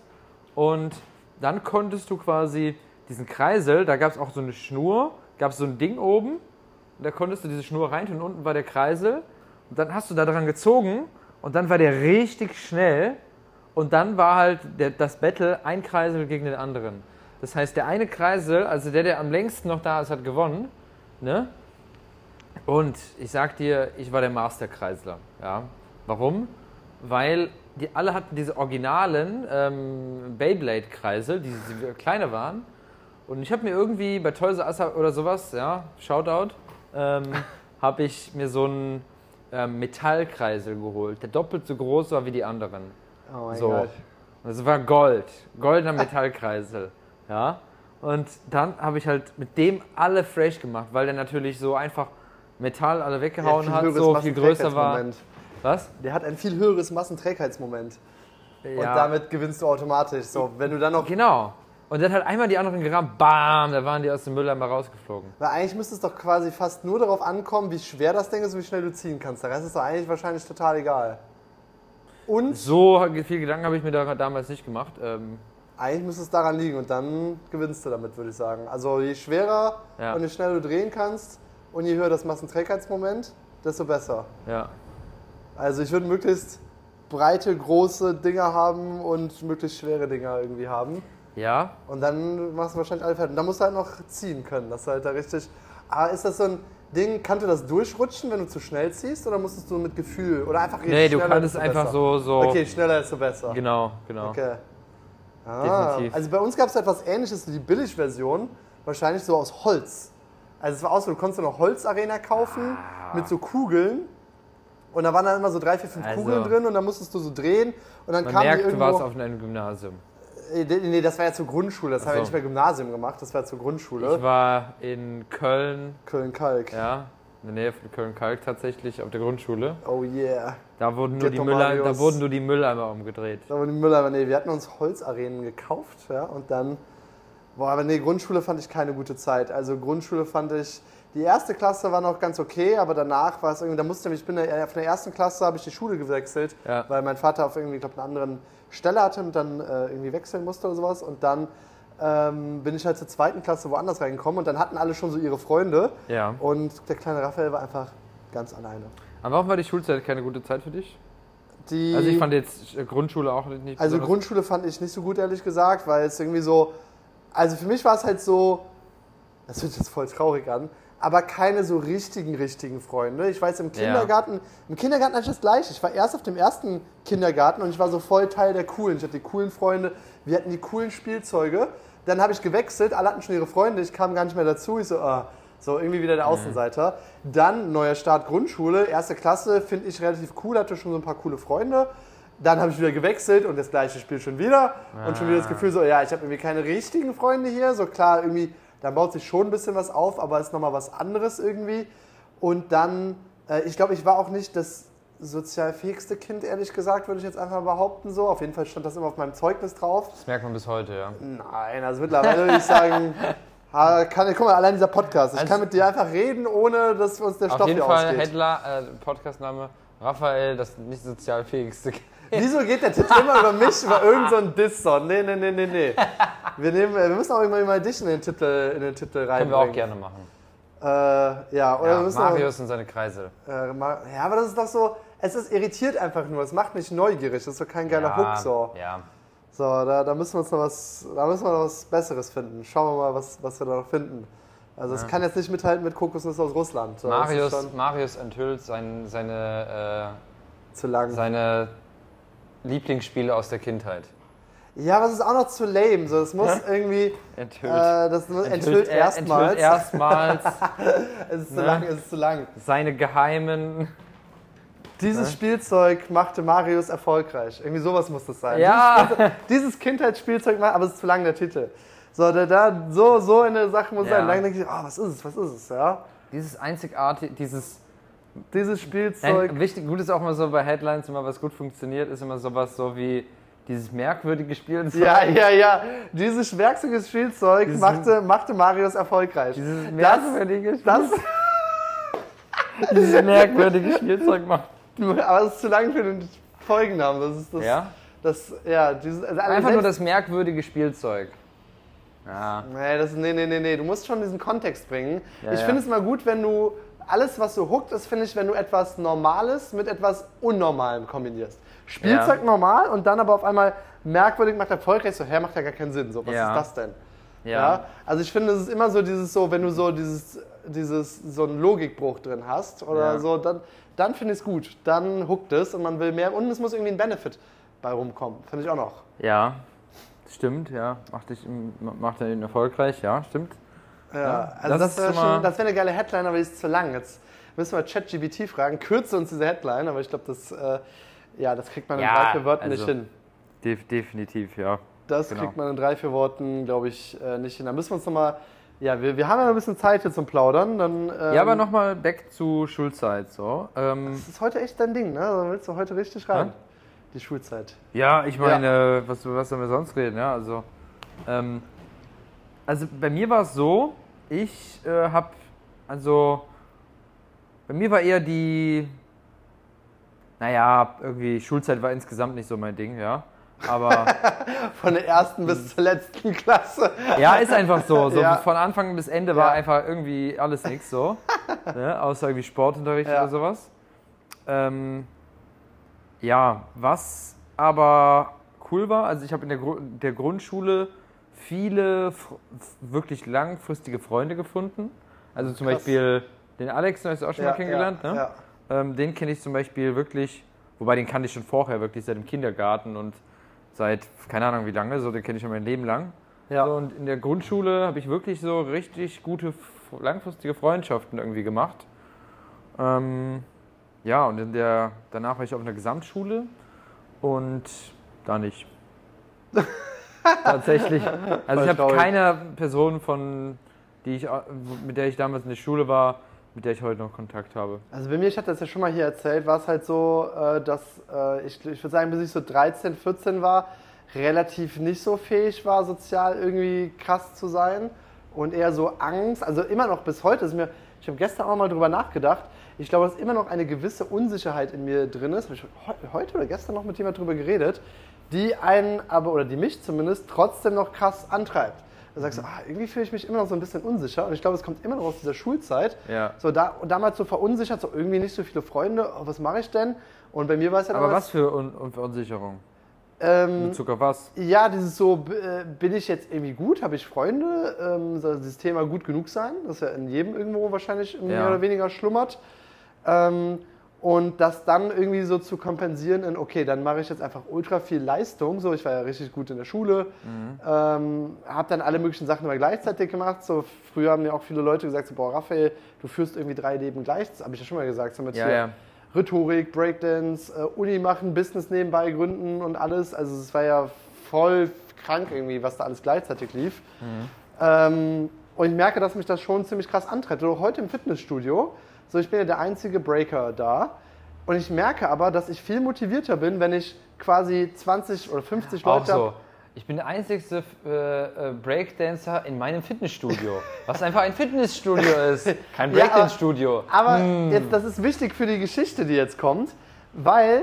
Und dann konntest du quasi diesen Kreisel, da gab es auch so eine Schnur, gab es so ein Ding oben, und da konntest du diese Schnur reintun, und unten war der Kreisel, und dann hast du da dran gezogen, und dann war der richtig schnell, und dann war halt der, das Battle ein Kreisel gegen den anderen. Das heißt, der eine Kreisel, also der, der am längsten noch da ist, hat gewonnen, ne? Und ich sag dir, ich war der Masterkreisler. Ja. Warum? Weil die alle hatten diese originalen ähm, Beyblade-Kreisel, die, die kleiner waren. Und ich habe mir irgendwie bei Toys R Us oder sowas, ja, Shoutout, ähm, [laughs] habe ich mir so einen ähm, Metallkreisel geholt, der doppelt so groß war wie die anderen. Oh mein So. Gott. Das war Gold, goldener Metallkreisel. Ja. Und dann habe ich halt mit dem alle fresh gemacht, weil der natürlich so einfach Metall alle weggehauen hat, so viel größer war. Was? Der hat ein viel höheres Massenträgheitsmoment. Und Ja. damit gewinnst du automatisch. So, wenn du dann noch. Genau. Und dann hat einmal die anderen gerammt, bam, da waren die aus dem Mülleimer rausgeflogen. Weil eigentlich müsste es doch quasi fast nur darauf ankommen, wie schwer das Ding ist und wie schnell du ziehen kannst. Der Rest ist doch eigentlich wahrscheinlich total egal. Und So viel Gedanken habe ich mir da damals nicht gemacht. Ähm, eigentlich müsste es daran liegen und dann gewinnst du damit, würde ich sagen. Also je schwerer Ja. und je schneller du drehen kannst und je höher das Massenträgheitsmoment, desto besser. ja. Also ich würde möglichst breite, große Dinger haben und möglichst schwere Dinger irgendwie haben. Ja, Und dann machst du wahrscheinlich alle fertig. Und dann musst du halt noch ziehen können, dass du halt da richtig. Aber ist das so ein Ding, kannst du das durchrutschen, wenn du zu schnell ziehst? Oder musstest du mit Gefühl? Oder einfach nee, du kannst desto einfach besser? so, so. Okay, schneller, desto besser. Genau, genau. Okay. Ah, Definitiv. also bei uns gab es etwas ähnliches, die Billigversion, wahrscheinlich so aus Holz. Also es war auch so, du konntest so eine Holzarena kaufen mit so Kugeln. Und da waren dann immer so drei, vier, fünf Also- Kugeln drin und dann musstest du so drehen und dann Man kam die merkt, du irgendwo. warst auf einem Gymnasium. Äh, Nee, das war ja zur Grundschule, das Ach haben wir so. nicht mehr Gymnasium gemacht, das war zur Grundschule. Ich war in Köln, Köln-Kalk. ja, in der Nähe von Köln-Kalk tatsächlich, auf der Grundschule. Oh yeah. Da wurden, nur die Mülleimer, da wurden nur die Mülleimer umgedreht. Da waren die Mülleimer, nee, wir hatten uns Holzarenen gekauft, ja, und dann Boah, aber nee, Grundschule fand ich keine gute Zeit. Also Grundschule fand ich, die erste Klasse war noch ganz okay, aber danach war es irgendwie, da musste ich, ich bin ja von der ersten Klasse habe ich die Schule gewechselt, Ja. weil mein Vater auf irgendwie, glaube einer anderen Stelle hatte und dann äh, irgendwie wechseln musste oder sowas. Und dann ähm, bin ich halt zur zweiten Klasse woanders reingekommen und dann hatten alle schon so ihre Freunde. Ja. Und der kleine Raphael war einfach ganz alleine. Aber warum war die Schulzeit keine gute Zeit für dich? Die, Also ich fand jetzt äh, Grundschule auch nicht Also Grundschule fand ich nicht so gut, ehrlich gesagt, weil es irgendwie so. Also für mich war es halt so. Das hört sich jetzt voll traurig an. Aber keine so richtigen, richtigen Freunde. Ich weiß, im Kindergarten, im Kindergarten hatte ich das gleiche. Ich war erst auf dem ersten Kindergarten und ich war so voll Teil der coolen. Ich hatte die coolen Freunde, wir hatten die coolen Spielzeuge. Dann habe ich gewechselt, alle hatten schon ihre Freunde, ich kam gar nicht mehr dazu. Ich so, ah, so irgendwie wieder der Außenseiter. Dann neuer Start Grundschule, erste Klasse, finde ich relativ cool, hatte schon so ein paar coole Freunde. Dann habe ich wieder gewechselt und das gleiche Spiel schon wieder. Und schon wieder das Gefühl so, ja, ich habe irgendwie keine richtigen Freunde hier. So klar, irgendwie, da baut sich schon ein bisschen was auf, aber ist nochmal was anderes irgendwie. Und dann, äh, ich glaube, ich war auch nicht das sozial fähigste Kind, ehrlich gesagt, würde ich jetzt einfach behaupten so. Auf jeden Fall stand das immer auf meinem Zeugnis drauf. Das merkt man bis heute, ja. Nein, also mittlerweile würde ich sagen, [laughs] kann, guck mal, allein dieser Podcast. Ich Also- kann mit dir einfach reden, ohne dass uns der Auf Stoff jeden hier Fall ausgeht. Headler, äh, Podcastname Raphael, das nicht sozial fähigste Kind. Wieso geht der Titel immer über mich, über irgendeinen so Diss-Song? Nee, nee, nee, nee, nee. Wir, nehmen, wir müssen auch immer mal dich in den Titel, in den Titel reinbringen. Können wir auch gerne machen. Äh, ja, oder wir Ja, müssen Marius und seine Kreise. Auch, äh, ja, aber das ist doch so, es ist irritiert einfach nur, es macht mich neugierig, das ist doch kein geiler ja, Hook so. Ja. So, da, da müssen wir uns noch was, da müssen wir noch was Besseres finden. Schauen wir mal, was, was wir da noch finden. Also es kann jetzt nicht mithalten mit Kokosnuss aus Russland. Marius, Marius enthüllt sein, seine, zu lang. äh, seine Lieblingsspiele aus der Kindheit. Ja, aber es ist auch noch zu lame. So, es muss irgendwie, äh, Enthüllt. das enthüllt, er- erstmals. Enthüllt erstmals [laughs] es ist zu Ne? lang, es ist zu lang. seine geheimen. Dieses Spielzeug machte Marius erfolgreich. Irgendwie sowas muss das sein. Ja. Dieses, dieses Kindheitsspielzeug, macht- aber es ist zu lang der Titel. So, da, da, so, so eine Sache muss Ja. sein. Dann denke ich, oh, was ist es, was ist es, ja? Dieses einzigartige, dieses. Dieses Spielzeug. Nein, wichtig, gut ist auch immer so bei Headlines, immer was gut funktioniert, ist immer sowas so wie dieses merkwürdige Spiel. Ja, ja, ja. Dieses werkzeuges Spielzeug Dieses- machte, machte Marius erfolgreich. Dieses das, merkwürdige das, dieses merkwürdige Spielzeug macht. aber es ist zu lang für den Folgennamen. Das ist das. Ja? Das, ja, dieses, also Einfach nur das merkwürdige Spielzeug. Ja. Nee, das, nee, nee, nee, nee. Du musst schon diesen Kontext bringen. Ja, ich ja. finde es mal gut, wenn du alles, was so hookt, ist, finde ich, wenn du etwas Normales mit etwas Unnormalem kombinierst. Spielzeug Ja. normal und dann aber auf einmal merkwürdig macht erfolgreich. So, hä, macht ja gar keinen Sinn. So, was Ja. ist das denn? Ja. Also ich finde, es ist immer so dieses so, wenn du so dieses, dieses so einen Logikbruch drin hast oder Ja. so, dann, dann finde ich es gut. Dann hookt es und man will mehr und es muss irgendwie ein Benefit bei rumkommen. Finde ich auch noch. Ja. Stimmt, ja. Macht, dich, macht ihn erfolgreich, ja, stimmt. Ja, Ja, also das das, schon das wäre eine geile Headline, aber die ist zu lang. Jetzt müssen wir ChatGBT fragen, kürze uns diese Headline, aber ich glaube, das, äh, ja, das kriegt man in Ja, drei, vier Worten also- nicht hin. Def definitiv, ja. Das genau. kriegt man in drei, vier Worten, glaube ich, äh, nicht hin. Da müssen wir uns nochmal, ja, wir, wir haben ja noch ein bisschen Zeit hier zum Plaudern. Dann, ähm, Ja, aber nochmal back zu Schulzeit so. Ähm, Das ist heute echt dein Ding, ne? Da willst du heute richtig rein. Ja? Die Schulzeit. Ja, ich meine, was, was sollen wir sonst reden? Ja, also, ähm, also bei mir war es so, ich äh, habe, also, bei mir war eher die, naja, irgendwie Schulzeit war insgesamt nicht so mein Ding, ja. Aber [laughs] Von der ersten bis zur letzten Klasse. ja, ist einfach so. so [laughs] Ja. Von Anfang bis Ende Ja. war einfach irgendwie alles nix so. [laughs] ne? Außer irgendwie Sportunterricht Ja. oder sowas. Ähm, ja, was aber cool war, also ich habe in der, Gru der Grundschule viele wirklich langfristige Freunde gefunden. Also zum Krass. Beispiel den Alex, den hast du auch schon Ja, mal kennengelernt, ja, ne? Ja. Ähm, den kenne ich zum Beispiel wirklich, wobei den kannte ich schon vorher, wirklich seit dem Kindergarten und seit, keine Ahnung wie lange, so den kenne ich schon mein Leben lang. Ja. So, und in der Grundschule habe ich wirklich so richtig gute, langfristige Freundschaften irgendwie gemacht. Ähm, ja, und in der, danach war ich auf einer Gesamtschule und da nicht. [laughs] Tatsächlich. Also ich habe keine Person von, die ich, mit der ich damals in der Schule war, mit der ich heute noch Kontakt habe. Also bei mir, ich hatte das ja schon mal hier erzählt, war es halt so, äh, dass äh, ich, ich würde sagen, bis ich so 13, 14 war, relativ nicht so fähig war, sozial irgendwie krass zu sein und eher so Angst, also immer noch bis heute ist mir, ich habe gestern auch mal drüber nachgedacht, ich glaube, dass immer noch eine gewisse Unsicherheit in mir drin ist, habe ich heute oder gestern noch mit jemand drüber geredet, die einen aber, oder die mich zumindest, trotzdem noch krass antreibt. Da sagst du, ah, irgendwie fühle ich mich immer noch so ein bisschen unsicher. Und ich glaube, es kommt immer noch aus dieser Schulzeit. Ja. So da, damals so verunsichert, so irgendwie nicht so viele Freunde, oh, was mache ich denn? Und bei mir war es ja Aber damals, was für Un Verunsicherung? Ähm, Bezug auf was? ja, dieses so, äh, bin ich jetzt irgendwie gut, habe ich Freunde, ähm, so dieses Thema gut genug sein, das ja in jedem irgendwo wahrscheinlich mehr Ja. oder weniger schlummert. Ähm, und das dann irgendwie so zu kompensieren in, okay, dann mache ich jetzt einfach ultra viel Leistung. So, ich war ja richtig gut in der Schule, ähm, habe dann alle möglichen Sachen immer gleichzeitig gemacht. So, früher haben mir auch viele Leute gesagt, so, boah, Raphael, du führst irgendwie drei Leben gleich. Das habe ich ja schon mal gesagt. So mit Ja, hier ja. Rhetorik, Breakdance, äh, Uni machen, Business nebenbei gründen und alles. Also es war ja voll krank irgendwie, was da alles gleichzeitig lief. Ähm, und ich merke, dass mich das schon ziemlich krass antreibt. Auch heute im Fitnessstudio, so ich bin ja der einzige Breaker da. Und ich merke aber, dass ich viel motivierter bin, wenn ich quasi 20 oder 50 Auch Leute so. hab. Ich bin der einzigste äh, äh, Breakdancer in meinem Fitnessstudio. was einfach ein Fitnessstudio [laughs] ist. Kein Ja, aber- Breakdance-Studio. Aber Hm. jetzt, das ist wichtig für die Geschichte, die jetzt kommt, weil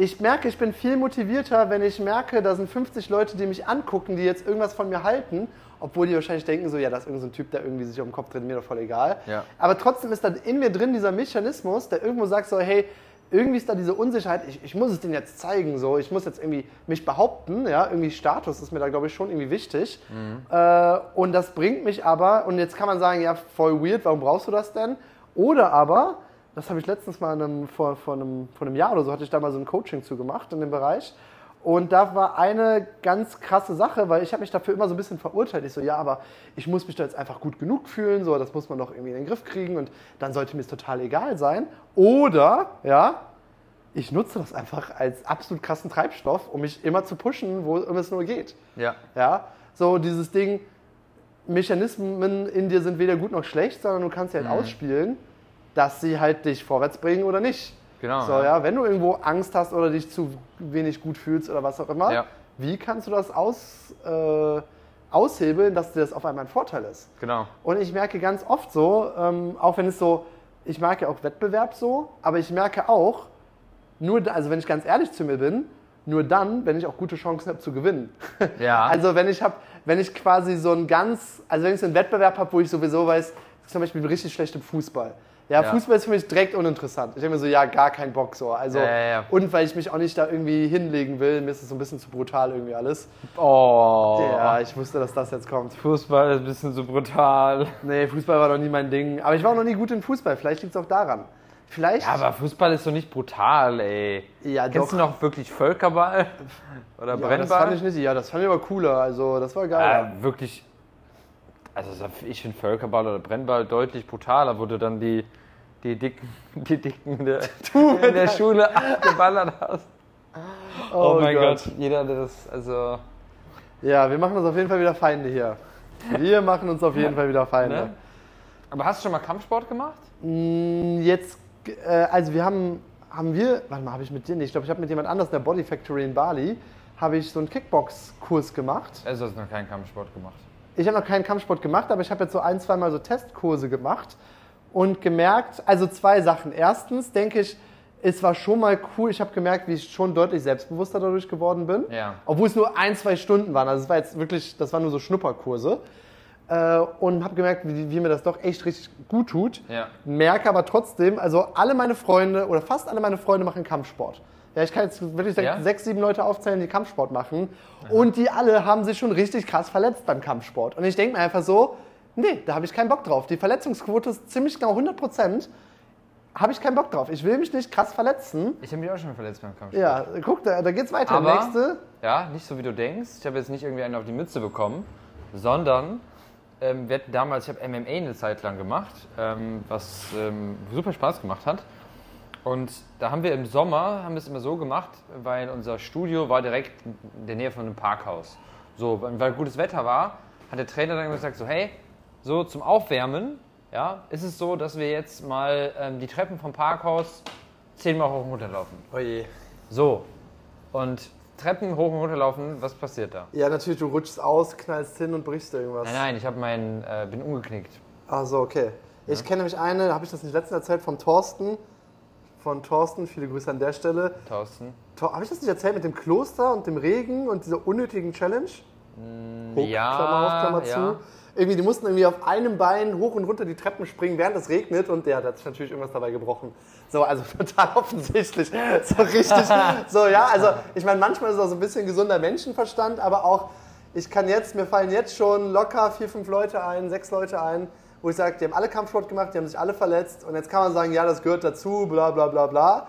ich merke, ich bin viel motivierter, wenn ich merke, da sind 50 Leute, die mich angucken, die jetzt irgendwas von mir halten, obwohl die wahrscheinlich denken, so, ja, das ist irgendein so ein Typ, der irgendwie sich auf den Kopf dreht, mir doch voll egal. Ja. Aber trotzdem ist da in mir drin dieser Mechanismus, der irgendwo sagt so, hey, irgendwie ist da diese Unsicherheit, ich, ich muss es denen jetzt zeigen, so, ich muss jetzt irgendwie mich behaupten, ja, irgendwie Status ist mir da, glaube ich, schon irgendwie wichtig. Äh, und das bringt mich aber, und jetzt kann man sagen, ja, voll weird, warum brauchst du das denn? Oder aber, das habe ich letztens mal in einem, vor, vor, einem, vor einem Jahr oder so, hatte ich da mal so ein Coaching zu gemacht in dem Bereich. Und da war eine ganz krasse Sache, weil ich habe mich dafür immer so ein bisschen verurteilt. Ich so, ja, aber ich muss mich da jetzt einfach gut genug fühlen, so, das muss man doch irgendwie in den Griff kriegen und dann sollte mir es total egal sein. Oder, ja, ich nutze das einfach als absolut krassen Treibstoff, um mich immer zu pushen, wo immer es nur geht. Ja. Ja, so dieses Ding, Mechanismen in dir sind weder gut noch schlecht, sondern du kannst sie halt ausspielen, dass sie halt dich vorwärts bringen oder nicht. Genau, So, ja. ja, wenn du irgendwo Angst hast oder dich zu wenig gut fühlst oder was auch immer, Ja. wie kannst du das aus, äh, aushebeln, dass dir das auf einmal ein Vorteil ist? Genau. Und ich merke ganz oft so, ähm, auch wenn es so, ich ja auch Wettbewerb so, aber ich merke auch, nur, also wenn ich ganz ehrlich zu mir bin, nur dann, wenn ich auch gute Chancen habe zu gewinnen. [laughs] Ja. Also wenn ich habe, wenn ich quasi so ein ganz, also wenn ich so einen Wettbewerb habe, wo ich sowieso weiß, zum Beispiel ich bin richtig schlecht im Fußball. Ja, Ja. Fußball ist für mich direkt uninteressant. Ich habe mir so, ja, gar keinen Bock so. Also, Ja, ja. Und weil ich mich auch nicht da irgendwie hinlegen will, mir ist es so ein bisschen zu brutal irgendwie alles. Oh. Ja, ich wusste, dass das jetzt kommt. Fußball ist ein bisschen so brutal. Nee, Fußball war noch nie mein Ding. Aber ich war auch noch nie gut in Fußball. Vielleicht liegt es auch daran. Vielleicht. Ja, aber Fußball ist so nicht brutal, ey. Ja, Kennst doch. du noch wirklich Völkerball? Oder ja, das Brennball? fand ich nicht. Ja, das fand ich aber cooler. Also, das war geil. Ja, wirklich. Also ich finde Völkerball oder Brennball deutlich brutaler, wo du dann die, die Dicken, [laughs] die Dicken in der, [laughs] in der Schule abgeballert hast. Oh, mein Gott. Jeder, der das, also. Ja, wir machen uns auf jeden Fall wieder Feinde hier. Wir machen uns auf jeden Fall wieder Feinde. Ne? Aber hast du schon mal Kampfsport gemacht? Mm, Jetzt, äh, also wir haben, haben wir, warte mal, habe ich mit dir nicht, ich glaube, ich habe mit jemand anders in der Body Factory in Bali, habe ich so einen Kickbox-Kurs gemacht. Also hast du noch keinen Kampfsport gemacht. Ich habe noch keinen Kampfsport gemacht, aber ich habe jetzt so ein, zwei Mal so Testkurse gemacht und gemerkt, also zwei Sachen. Erstens denke ich, es war schon mal cool, ich habe gemerkt, wie ich schon deutlich selbstbewusster dadurch geworden bin. Ja. Obwohl es nur ein, zwei Stunden waren. Also es war jetzt wirklich, das waren nur so Schnupperkurse. Äh, und habe gemerkt, wie, wie mir das doch echt richtig gut tut. Ja. Merke aber trotzdem, also alle meine Freunde oder fast alle meine Freunde machen Kampfsport. Ja, ich kann jetzt wirklich Ja? sechs, sieben Leute aufzählen, die Kampfsport machen. Und die alle haben sich schon richtig krass verletzt beim Kampfsport. Und ich denke mir einfach so, nee, da habe ich keinen Bock drauf. Die Verletzungsquote ist ziemlich genau 100 Prozent. Habe ich keinen Bock drauf. Ich will mich nicht krass verletzen. Ich habe mich auch schon verletzt beim Kampfsport. Ja, guck, da, da geht's weiter. Aber- Nächste. Ja, nicht so wie du denkst. Ich habe jetzt nicht irgendwie einen auf die Mütze bekommen, sondern ähm, wir hatten damals, ich habe MMA eine Zeit lang gemacht, ähm, was ähm, super Spaß gemacht hat. Und da haben wir im Sommer, haben wir es immer so gemacht, weil unser Studio war direkt in der Nähe von einem Parkhaus. So, weil gutes Wetter war, hat der Trainer dann gesagt, so hey, so zum Aufwärmen, ja, ist es so, dass wir jetzt mal ähm, die Treppen vom Parkhaus zehnmal hoch und runter laufen. Oje. So. Und Treppen hoch und runter laufen, was passiert da? Ja, natürlich, du rutschst aus, knallst hin und brichst irgendwas. Nein, nein, ich habe meinen, äh, bin umgeknickt. Ach so, okay. Ich kenne nämlich eine, habe ich das nicht letztens erzählt, vom Thorsten. Von Thorsten, viele Grüße an der Stelle. Thorsten. Habe ich das nicht erzählt mit dem Kloster und dem Regen und dieser unnötigen Challenge? Hoch, ja, Klammer auf, Klammer ja. zu. Irgendwie, die mussten irgendwie auf einem Bein hoch und runter die Treppen springen, während es regnet und der hat sich natürlich irgendwas dabei gebrochen. So, also [laughs] total offensichtlich. So richtig. [laughs] so, ja, also ich meine, manchmal ist es auch so ein bisschen gesunder Menschenverstand, aber auch, ich kann jetzt, mir fallen jetzt schon locker vier, fünf Leute ein, sechs Leute ein, wo ich sage, die haben alle Kampfsport gemacht, die haben sich alle verletzt und jetzt kann man sagen, ja, das gehört dazu, bla bla bla bla.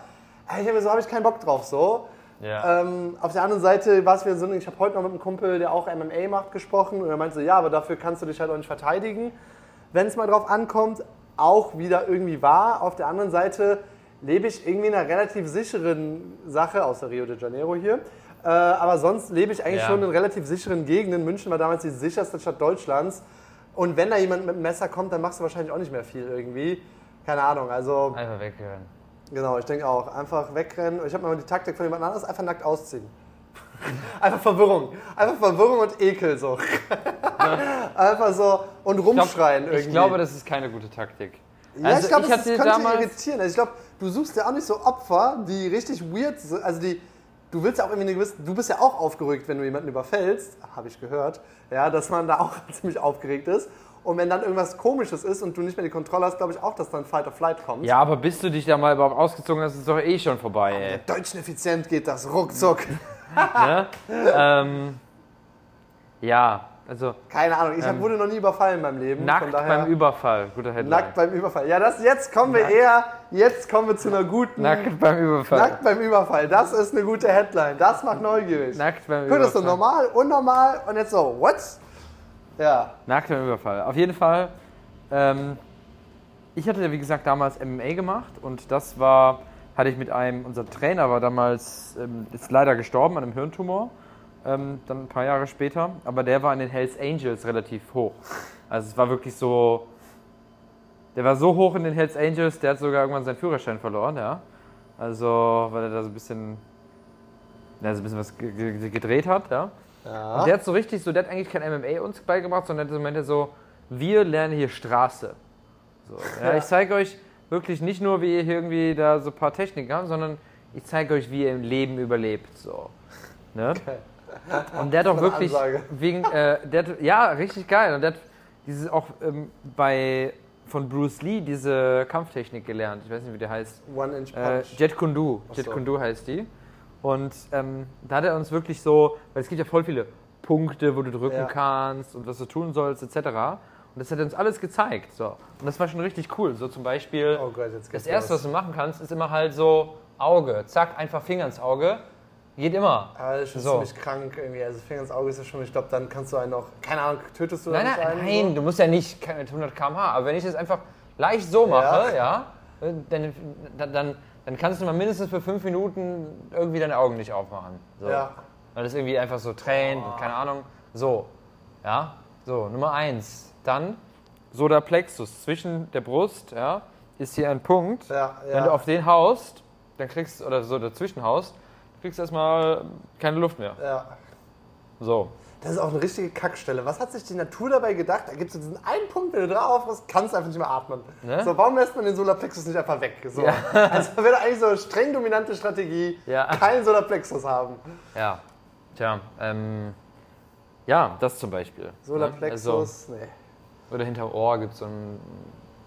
Ich habe so habe ich keinen Bock drauf, so. Ja. Ähm, auf der anderen Seite war es wieder so, ich habe heute noch mit einem Kumpel, der auch MMA macht, gesprochen und er meinte so, ja, aber dafür kannst du dich halt auch nicht verteidigen, wenn es mal drauf ankommt. Auch wieder irgendwie wahr. Auf der anderen Seite lebe ich irgendwie in einer relativ sicheren Sache, außer Rio de Janeiro hier. Äh, aber sonst lebe ich eigentlich Ja. schon in relativ sicheren Gegenden. München war damals die sicherste Stadt Deutschlands. Und wenn da jemand mit einem Messer kommt, dann machst du wahrscheinlich auch nicht mehr viel irgendwie. Keine Ahnung, also Einfach weghören. Genau, ich denke auch. Einfach wegrennen. Ich habe mal die Taktik von jemand anderes, einfach nackt ausziehen. [laughs] Einfach Verwirrung. Einfach Verwirrung und Ekel so. [laughs] einfach so und Ich, glaub, rumschreien irgendwie. ich glaube, das ist keine gute Taktik. ja, Also ich glaube, das hatte könnte irritieren. Also ich glaube, du suchst ja auch nicht so Opfer, die richtig weird sind. Also die, du willst ja auch irgendwie eine gewisse, du bist ja auch aufgeregt, wenn du jemanden überfällst, habe ich gehört, ja, dass man da auch [laughs] ziemlich aufgeregt ist. Und wenn dann irgendwas Komisches ist und du nicht mehr die Kontrolle hast, glaube ich auch, dass dann Fight or Flight kommt. Ja, aber bis du dich da mal überhaupt ausgezogen hast, ist doch eh schon vorbei, ey. Deutschen effizient geht das ruckzuck. [laughs] ne? [laughs] ähm, ja, also Keine Ahnung, ich hab- wurde noch nie überfallen in meinem Leben. Ähm, nackt daher, beim Überfall. Guter Headline. Nackt beim Überfall. Ja, das, jetzt kommen wir eher, jetzt kommen wir zu einer guten. Nackt beim Überfall. Nackt beim Überfall. Das ist eine gute Headline. Das macht neugierig. Nackt beim Guck, das ist so Überfall. normal, unnormal und jetzt so, what? Ja. Nackt beim Überfall. Auf jeden Fall. Ähm, ich hatte ja wie gesagt damals MMA gemacht und das war, hatte ich mit einem, unser Trainer war damals, ähm, ist leider gestorben an einem Hirntumor, ähm, dann ein paar Jahre später, aber der war in den Hells Angels relativ hoch. Also es war wirklich so, der war so hoch in den Hells Angels, der hat sogar irgendwann seinen Führerschein verloren, ja. Also, weil er da so ein bisschen, ja, so ein bisschen was ge- ge- gedreht hat, ja. Ja. Und der hat so richtig so, der hat eigentlich kein MMA uns beigebracht, sondern der meinte so, wir lernen hier Straße. So, ja, Ja. Ich zeige euch wirklich nicht nur, wie ihr hier irgendwie da so ein paar Techniken habt, sondern ich zeige euch, wie ihr im Leben überlebt. So. Ne? Und der hat auch wirklich Ansage. wegen, äh, der hat, ja, richtig geil. Und der hat dieses auch ähm, bei von Bruce Lee diese Kampftechnik gelernt. Ich weiß nicht, wie der heißt. One Inch Äh, Punch. Jet Kundu. Jet so. Kundu heißt die. Und ähm, da hat er uns wirklich so, weil es gibt ja voll viele Punkte, wo du drücken Ja. kannst und was du tun sollst, etc. Und das hat er uns alles gezeigt. So. Und das war schon richtig cool. So zum Beispiel, oh Gott, das erste, was du machen kannst, ist immer halt so Auge. Zack, einfach Finger ins Auge. Geht immer. Aber das ist schon So. ziemlich krank irgendwie. Also Finger ins Auge ist ja schon, ich glaube, dann kannst du einen auch, keine Ahnung, tötest du Nein, dann nein, einen? nein, du musst ja nicht mit 100 km/h, aber wenn ich das einfach leicht so mache, ja, dann, dann, dann, dann kannst du mal mindestens für fünf Minuten irgendwie deine Augen nicht aufmachen. So. So? Ja. Weil das irgendwie einfach so tränt und keine Ahnung. So, ja, so, Nummer eins. Dann Sodaplexus zwischen der Brust, ja, ist hier ein Punkt. Ja, ja. Wenn du auf den haust, dann kriegst oder so dazwischen haust, kriegst erstmal keine Luft mehr. ja. So. Das ist auch eine richtige Kackstelle. Was hat sich die Natur dabei gedacht? Da gibt es diesen einen Punkt, wenn du drauf hast, kannst du einfach nicht mehr atmen. Ne? So, warum lässt man den Solarplexus nicht einfach weg? So. Ja. [laughs] Also wäre eigentlich so eine streng dominante Strategie, Ja. keinen Solarplexus haben. Ja, tja, ähm, ja, das zum Beispiel. ne? Solarplexus, nee. Also, oder hinterm Ohr gibt es so einen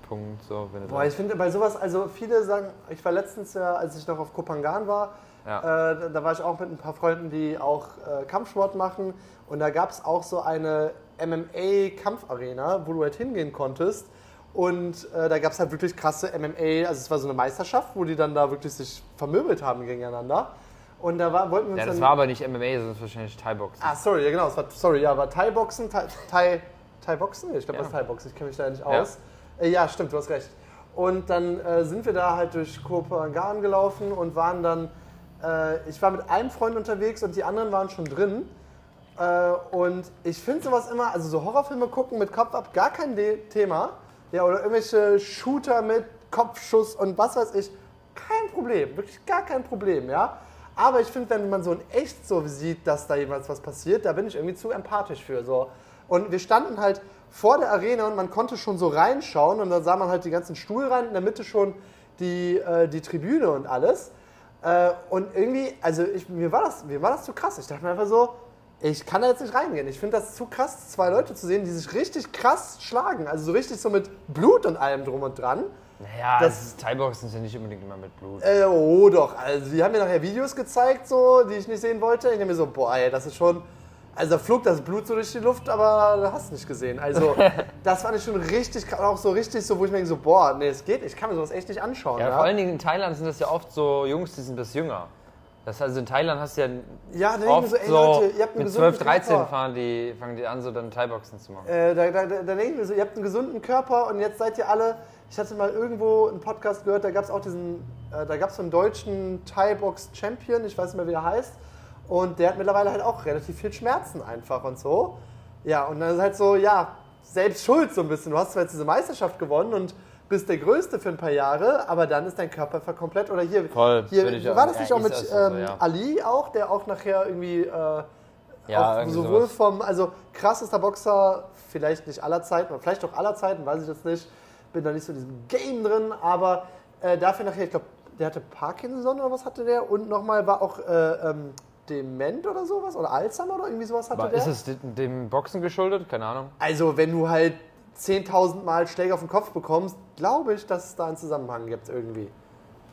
Punkt, so, wenn Boah, ich finde bei sowas, also viele sagen, ich war letztens ja, als ich noch auf Kopangan war, Ja. äh, da, war ich auch mit ein paar Freunden, die auch äh, Kampfsport machen und da gab es auch so eine MMA-Kampfarena, wo du halt hingehen konntest und äh, da gab es halt wirklich krasse MMA, also es war so eine Meisterschaft, wo die dann da wirklich sich vermöbelt haben gegeneinander und da war, wollten wir uns ja, das dann... war aber nicht MMA, sondern wahrscheinlich Thai-Boxen. Ah, sorry, ja genau, es war, sorry, ja, war Thai-Boxen, Thai, Thai, Thai-Boxen? Nee, ich glaube, Ja. das ist Thai-Boxen, ich kenne mich da nicht Ja. aus. Äh, ja, stimmt, du hast recht. Und dann äh, sind wir da halt durch Kopenhagen gelaufen und waren dann, äh, ich war mit einem Freund unterwegs und die anderen waren schon drin. Äh, und ich finde sowas immer, also so Horrorfilme gucken mit Kopf ab, gar kein De Thema. Ja, oder irgendwelche Shooter mit Kopfschuss und was weiß ich, kein Problem, wirklich gar kein Problem, ja. Aber ich finde, wenn man so in echt so sieht, dass da jemals was passiert, da bin ich irgendwie zu empathisch für. So. Und wir standen halt vor der Arena und man konnte schon so reinschauen und dann sah man halt die ganzen Stuhlreihen, in der Mitte schon die, äh, die Tribüne und alles. Äh, und irgendwie, also ich, mir, war das, mir war das zu krass. Ich dachte mir einfach so, ich kann da jetzt nicht reingehen. Ich finde das zu krass, zwei Leute zu sehen, die sich richtig krass schlagen. Also so richtig so mit Blut und allem drum und dran. Naja, Das- das Thai-Boxen ist ja nicht unbedingt immer mit Blut. Äh, oh doch, also die haben mir nachher Videos gezeigt, so, die ich nicht sehen wollte. Ich denke mir so, boah, ey, das ist schon. Also da flog das Blut so durch die Luft, aber du hast es nicht gesehen. Also [laughs] das fand ich schon richtig, auch so richtig so, wo ich mir denke so, boah, nee, es geht, ich kann mir sowas echt nicht anschauen. Ja, Ja, vor allen Dingen in Thailand sind das ja oft so Jungs, die sind das jünger. Das heißt, in Thailand hast du ja Ja, da oft so, ey so Leute, ihr habt einen mit gesunden 12, 13 Körper. fahren die, fangen die an, so dann Thai-Boxen zu machen. Äh, da, da, da, da denke ich mir so, ihr habt einen gesunden Körper und jetzt seid ihr alle. Ich hatte mal irgendwo einen Podcast gehört, da gab es auch diesen, äh, da gab es so einen deutschen Thai-Box-Champion, ich weiß nicht mehr, wie der heißt. Und der hat mittlerweile halt auch relativ viel Schmerzen einfach und so. Ja, und dann ist halt so, ja, selbst schuld so ein bisschen. Du hast zwar jetzt diese Meisterschaft gewonnen und bist der Größte für ein paar Jahre, aber dann ist dein Körper einfach komplett. Oder hier, Voll, hier war auch- das ja, nicht auch ist mit das so, ähm, ja. Ali auch, der auch nachher irgendwie. Äh, Ja, auch sowohl sowas. vom, also krassester Boxer, vielleicht nicht aller Zeiten, oder vielleicht auch aller Zeiten, weiß ich jetzt nicht. Bin da nicht so in diesem Game drin, aber äh, dafür nachher, ich glaube, der hatte Parkinson oder was hatte der und nochmal war auch äh, ähm, dement oder sowas oder Alzheimer oder irgendwie sowas hatte Aber der. ist es de- dem Boxen geschuldet? Keine Ahnung. also, wenn du halt 10.000 Mal Schläge auf den Kopf bekommst, glaube ich, dass es da einen Zusammenhang gibt irgendwie.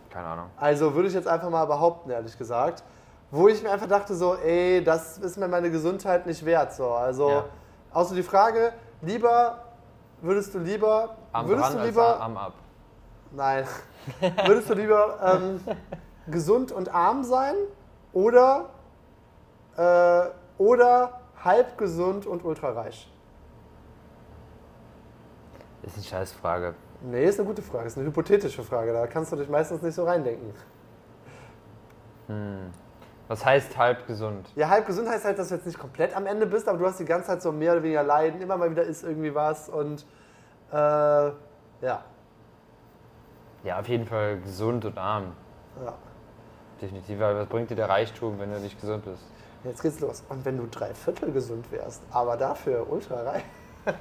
Keine Ahnung. Also würde ich jetzt einfach mal behaupten, ehrlich gesagt. Wo ich mir einfach dachte, so, ey, das ist mir meine Gesundheit nicht wert. So. Also, Ja. außer die Frage, lieber, würdest du lieber, Arm würdest du lieber, Arm ab. nein, [laughs] würdest du lieber ähm, [laughs] gesund und arm sein oder, äh, oder halb gesund und ultrareich? Ist eine Scheißfrage. Nee, ist eine gute Frage, ist eine hypothetische Frage, da kannst du dich meistens nicht so reindenken. Was heißt halb gesund? Ja, halb gesund heißt halt, dass du jetzt nicht komplett am Ende bist, aber du hast die ganze Zeit so mehr oder weniger Leiden, immer mal wieder ist irgendwie was und äh, ja, Ja, auf jeden Fall gesund und arm. ja. Definitiv, weil was bringt dir der Reichtum, wenn du nicht gesund bist? Jetzt geht's los. Und wenn du drei Viertel gesund wärst, aber dafür ultra reich. [laughs]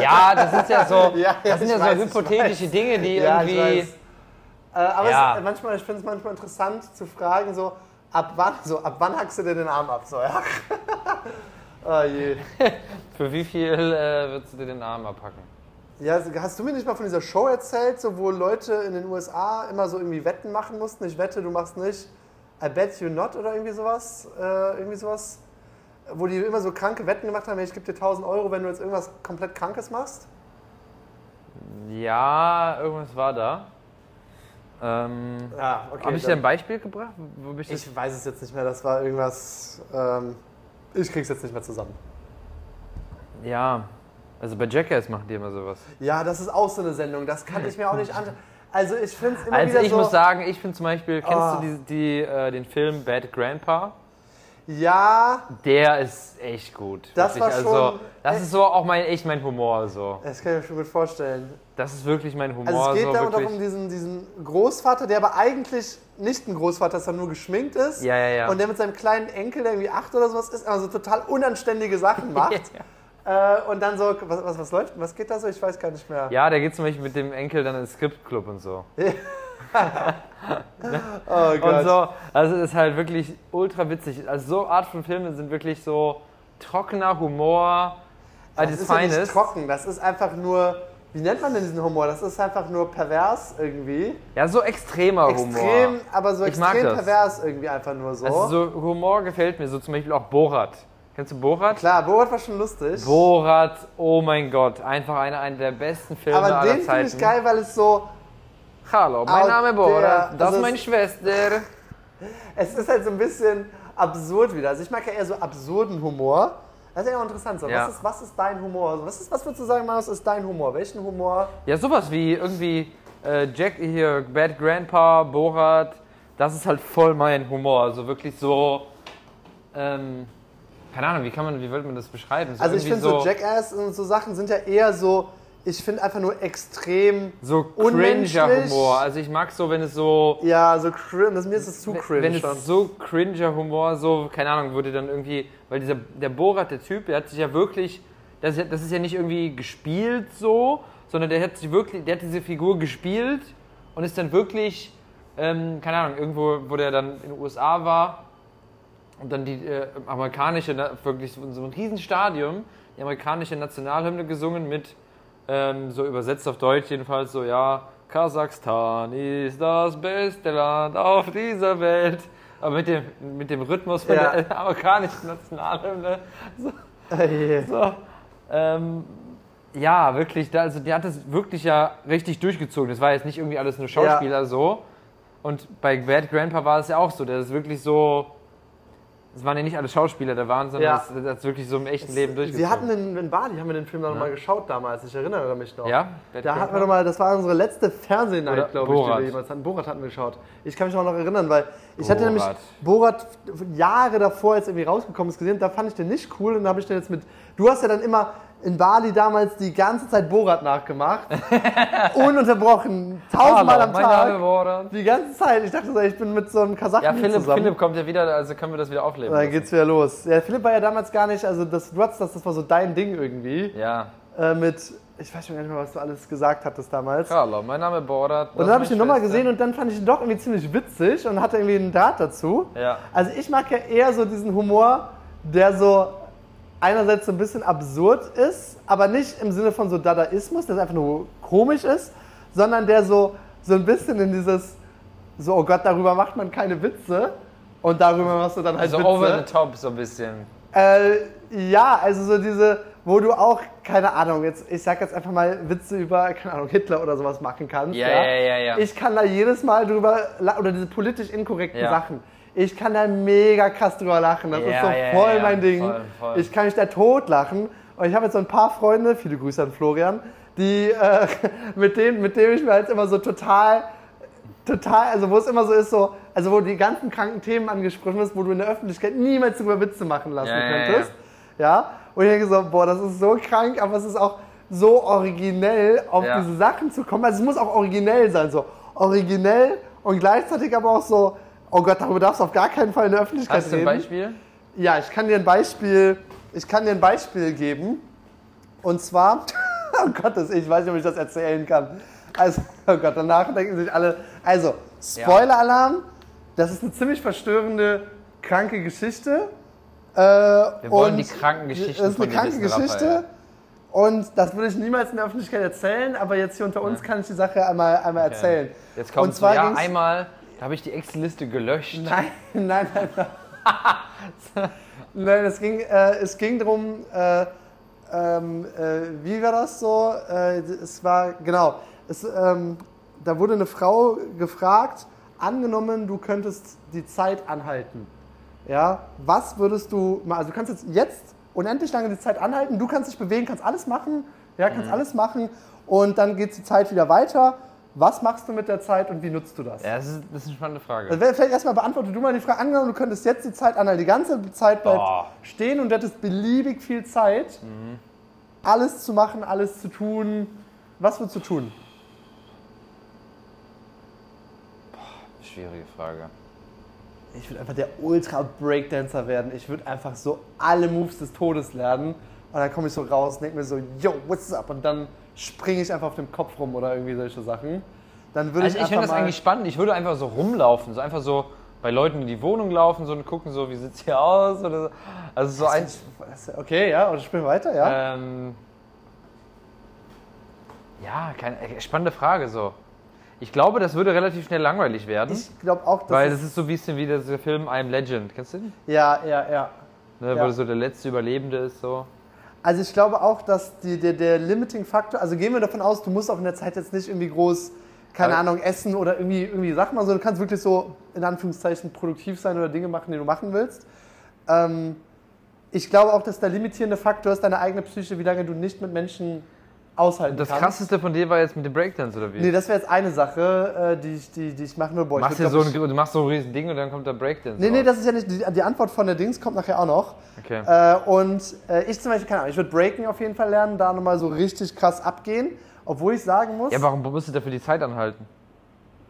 Ja, das ist ja so, [laughs] Ja, ja, das sind ja weiß, so hypothetische. Dinge, die Ja, ich irgendwie. Äh, aber Ja. es ist manchmal, ich finde es manchmal interessant zu fragen, so ab wann, so ab wann hackst du dir den Arm ab? So, ja. [laughs] oh je. Für wie viel äh, würdest du dir den Arm abpacken? Ja, hast du mir nicht mal von dieser Show erzählt, so, wo Leute in den USA immer so irgendwie Wetten machen mussten? Ich wette, du machst nicht I bet you not oder irgendwie sowas. Äh, irgendwie sowas. Wo die immer so kranke Wetten gemacht haben, ich gebe dir 1000 Euro, wenn du jetzt irgendwas komplett Krankes machst. Ja, irgendwas war da. Ähm, Ja, okay. Habe ich dir ein Beispiel gebracht? Du? ich weiß es jetzt nicht mehr, das war irgendwas. Ähm, ich krieg's jetzt nicht mehr zusammen. Ja, also bei Jackass machen die immer sowas. Ja, das ist auch so eine Sendung, das kann ich mir auch nicht [laughs] an. Also ich finde es immer Also wieder ich so. muss sagen, ich finde zum Beispiel, kennst Ah. du die, die, äh, den Film Bad Grandpa? ja, Der ist echt gut. Das war also, schon- Das ist so auch mein, echt mein Humor. So. das kann ich mir schon gut vorstellen. Das ist wirklich mein Humor. Also es geht so, da wirklich. um diesen, diesen Großvater, der aber eigentlich nicht ein Großvater ist, sondern nur geschminkt ist. Ja, ja, ja. Und der mit seinem kleinen Enkel, der irgendwie acht oder sowas ist, also total unanständige Sachen [laughs] macht. Äh, und dann so, was, was, was läuft, was geht da so? Ich weiß gar nicht mehr. Ja, der geht zum Beispiel mit dem Enkel dann ins Skriptclub und so. [laughs] Oh Gott. Und so, also ist halt wirklich ultra witzig. Also so Art von Filme sind wirklich so trockener Humor das ist ja nicht trocken, das ist einfach nur, wie nennt man denn diesen Humor? Das ist einfach nur pervers irgendwie. Ja, so extremer Extrem, Humor. aber so Ich extrem pervers irgendwie einfach nur so. Also so Humor gefällt mir, so zum Beispiel auch Borat. Kennst du Borat? Klar, Borat war schon lustig. Borat, oh mein Gott, einfach einer, einer der besten Filme aber aller den finde Zeiten. ich geil, weil es so, Hallo, mein Name ist. Borat, das Also ist meine es- Schwester. [laughs] Es ist halt so ein bisschen absurd wieder. Also ich mag ja eher so absurden Humor. Das ist ja auch interessant. So. Ja. Was, ist, was ist dein Humor? Was, ist, was würdest du sagen, Marius, ist dein Humor? Welchen Humor? Ja, sowas wie irgendwie äh, Jack hier, Bad Grandpa, Borat, das ist halt voll mein Humor. Also wirklich so, ähm, keine Ahnung, wie kann man, wie würde man das beschreiben? So Also ich finde so Jackass und so Sachen sind ja eher so, ich finde einfach nur extrem So cringer Humor. Also ich mag so, wenn es so. Ja, so cringe. Mir ist es zu cringe wenn schon. es so cringer Humor, so, keine Ahnung, wurde dann irgendwie. Weil dieser, der Borat, der Typ, der hat sich ja wirklich. Das ist ja, das ist ja nicht irgendwie gespielt so, sondern der hat sich wirklich, der hat diese Figur gespielt und ist dann wirklich, ähm, keine Ahnung, irgendwo, wo der dann in den USA war und dann die äh, amerikanische, wirklich so in so einem riesen Stadion, die amerikanische Nationalhymne gesungen mit, ähm, so übersetzt auf Deutsch jedenfalls, so, ja, Kasachstan ist das beste Land auf dieser Welt. Aber mit dem, mit dem Rhythmus von Ja. der [laughs] amerikanischen Nationalhymne. So, Ey. so. Ähm, ja, wirklich, da, also der hat das wirklich ja richtig durchgezogen. Das war jetzt nicht irgendwie alles nur Schauspieler so. Und bei Bad Grandpa war es ja auch so, der ist wirklich so. Es waren ja nicht alle Schauspieler da waren, sondern Ja. das, das wirklich so im echten Leben durchgezogen. Wir hatten in, in Bali, haben wir den Film noch mal geschaut damals, ich erinnere mich noch. ja? Bad Da hatten Grandpa? wir noch mal, das war unsere letzte Oder Fernsehnight, glaube ich, die Borat. wir jemals hatten. Borat hatten wir geschaut. Ich kann mich auch noch erinnern, weil ich hatte nämlich Borat. Borat Jahre davor, als irgendwie rausgekommen ist, gesehen. Da fand ich den nicht cool und da habe ich den jetzt mit. Du hast ja dann immer in Bali damals die ganze Zeit Borat nachgemacht. [laughs] Ununterbrochen. Tausendmal am Tag. Die ganze Zeit. Ich dachte so, ich bin mit so einem Kasachen Ja, Philipp, zusammen. Philipp kommt ja wieder, also können wir das wieder aufleben. Dann lassen. geht's wieder los. Ja, Philipp war ja damals gar nicht, also das, du hattest das, das war so dein Ding irgendwie. Ja. Äh, mit, ich weiß schon gar nicht mehr, was du alles gesagt hattest damals. Hallo, mein Name Borat. Und dann habe ich den nochmal gesehen und dann fand ich ihn doch irgendwie ziemlich witzig und hatte irgendwie einen Draht dazu. Ja. Also ich mag ja eher so diesen Humor, der so einerseits so ein bisschen absurd ist, aber nicht im Sinne von so Dadaismus, der einfach nur komisch ist, sondern der so, so ein bisschen in dieses, so, oh Gott, darüber macht man keine Witze und darüber machst du dann halt Also Witze. over the top so ein bisschen. Äh, ja, also so diese, wo du auch, keine Ahnung, jetzt, ich sag jetzt einfach mal Witze über, keine Ahnung, Hitler oder sowas machen kannst. Ja, ja, ja, ja. Ich kann da jedes Mal drüber, oder diese politisch inkorrekten Ja. Sachen. Ich kann da mega krass drüber lachen. Das Ja, ist so ja, voll ja, mein Ding. voll, voll. Ich kann mich da tot lachen. Und ich habe jetzt so ein paar Freunde, viele Grüße an Florian, die, äh, [laughs] mit, denen, mit denen ich mir halt immer so total total, also wo es immer so ist, so, also wo die ganzen kranken Themen angesprochen ist, wo du in der Öffentlichkeit niemals drüber Witze machen lassen könntest. Ja, Und ich denke so, boah, das ist so krank, aber es ist auch so originell, auf Ja. diese Sachen zu kommen. Also es muss auch originell sein, so originell und gleichzeitig aber auch so, oh Gott, darüber darfst du auf gar keinen Fall in der Öffentlichkeit Hast du ein reden. Beispiel? Ja, ich kann dir ein Beispiel, ich kann dir ein Beispiel geben. Und zwar, [laughs] oh Gott, ich weiß nicht, ob ich das erzählen kann. Also, oh Gott, danach denken sich alle, also, Spoiler-Alarm, das ist eine ziemlich verstörende, kranke Geschichte. Äh, Wir wollen und die kranken Geschichten Das ist eine kranke Geschichte. Und das würde ich niemals in der Öffentlichkeit erzählen, aber jetzt hier unter uns kann ich die Sache einmal, einmal erzählen. Jetzt kommt und zwar ja einmal, da habe ich die Excel-Liste gelöscht. Nein, [laughs] nein, nein. Nein, [laughs] nein es ging, äh, es ging darum, äh, ähm, äh, wie war das so? Äh, es war, genau, es, ähm, da wurde eine Frau gefragt, angenommen, du könntest die Zeit anhalten. Ja, was würdest du mal, also du kannst jetzt, jetzt unendlich lange die Zeit anhalten, du kannst dich bewegen, kannst alles machen, ja, kannst alles machen und dann geht die Zeit wieder weiter. Was machst du mit der Zeit und wie nutzt du das? Ja, das ist, das ist eine spannende Frage. Also vielleicht erstmal beantworte du mal die Frage. Angenommen, du könntest jetzt die Zeit anhalten, die ganze Zeit bleibt Boah. stehen und du hättest beliebig viel Zeit, alles zu machen, alles zu tun. Was würdest du tun? Schwierige Frage. Ich würde einfach der Ultra-Breakdancer werden. Ich würde einfach so alle Moves des Todes lernen. Und dann komme ich so raus und denke mir so, yo, what's up? Und dann springe ich einfach auf dem Kopf rum oder irgendwie solche Sachen. Dann würde Also ich ich finde das eigentlich spannend. Ich würde einfach so rumlaufen, so einfach so bei Leuten in die Wohnung laufen so und gucken so, wie sieht's hier aus oder so. Also so ein Okay, ja, und spielen wir weiter, ja? ähm, ja, keine äh, spannende Frage so. Ich glaube, das würde relativ schnell langweilig werden, ich glaube auch, dass weil es- das ist so ein bisschen wie der Film I'm Legend. Kennst du den? ja, ja, ja. Ne, Ja. Wo so der letzte Überlebende ist so. Also ich glaube auch, dass die, der, der Limiting-Faktor, also gehen wir davon aus, du musst auch in der Zeit jetzt nicht irgendwie groß, keine Aber- Ahnung, essen oder irgendwie, irgendwie Sachen machen, sondern du kannst wirklich so, in Anführungszeichen, produktiv sein oder Dinge machen, die du machen willst. Ähm, ich glaube auch, dass der limitierende Faktor ist deine eigene Psyche, wie lange du nicht mit Menschen aushalten Das kann. krasseste von dir war jetzt mit dem Breakdance, oder wie? Nee, das wäre jetzt eine Sache, äh, die, ich, die, die ich machen will. Boah, machst so ein, du machst so ein riesen Ding und dann kommt der Breakdance. Nee, nee, raus. das ist ja nicht. Die, die Antwort von der Dings kommt nachher auch noch. Okay. Äh, und äh, ich zum Beispiel, keine Ahnung, ich würde Breaking auf jeden Fall lernen, da nochmal so richtig krass abgehen. Obwohl ich sagen muss, Ja, warum musst du dafür die Zeit anhalten?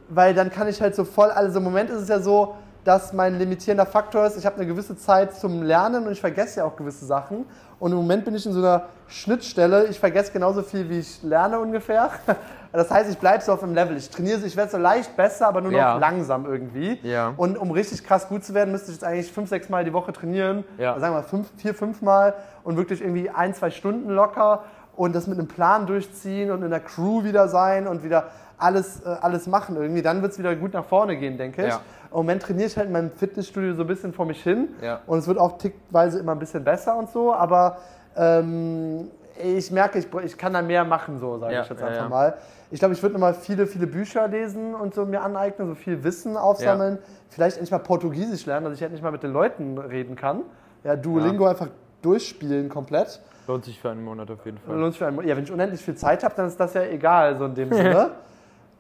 weil dann kann ich halt so voll, also im Moment ist es ja so, dass mein limitierender Faktor ist, ich habe eine gewisse Zeit zum Lernen und ich vergesse ja auch gewisse Sachen. Und im Moment bin ich in so einer Schnittstelle, ich vergesse genauso viel, wie ich lerne ungefähr. [laughs] Das heißt, ich bleibe so auf dem Level. Ich trainiere, ich werde so leicht besser, aber nur noch Ja. langsam irgendwie. Ja. Und um richtig krass gut zu werden, müsste ich jetzt eigentlich fünf, sechs Mal die Woche trainieren. Ja. Sagen wir mal fünf, vier, fünf Mal und wirklich irgendwie ein, zwei Stunden locker und das mit einem Plan durchziehen und in der Crew wieder sein und wieder alles, äh, alles machen irgendwie. Dann wird es wieder gut nach vorne gehen, denke ich. Ja. Im Moment trainiere ich halt in meinem Fitnessstudio so ein bisschen vor mich hin Ja. und es wird auch tickweise immer ein bisschen besser und so, aber ähm, ich merke, ich, ich kann da mehr machen, so sage Ja, ich jetzt einfach ja. mal. Ich glaube, ich würde nochmal viele, viele Bücher lesen und so mir aneignen, so viel Wissen aufsammeln. Vielleicht endlich mal Portugiesisch lernen, dass ich endlich mal mit den Leuten reden kann. Ja, Duolingo einfach durchspielen komplett. Lohnt sich für einen Monat auf jeden Fall. Lohnt sich für einen, ja, wenn ich unendlich viel Zeit habe, dann ist das ja egal, so in dem [laughs] Sinne.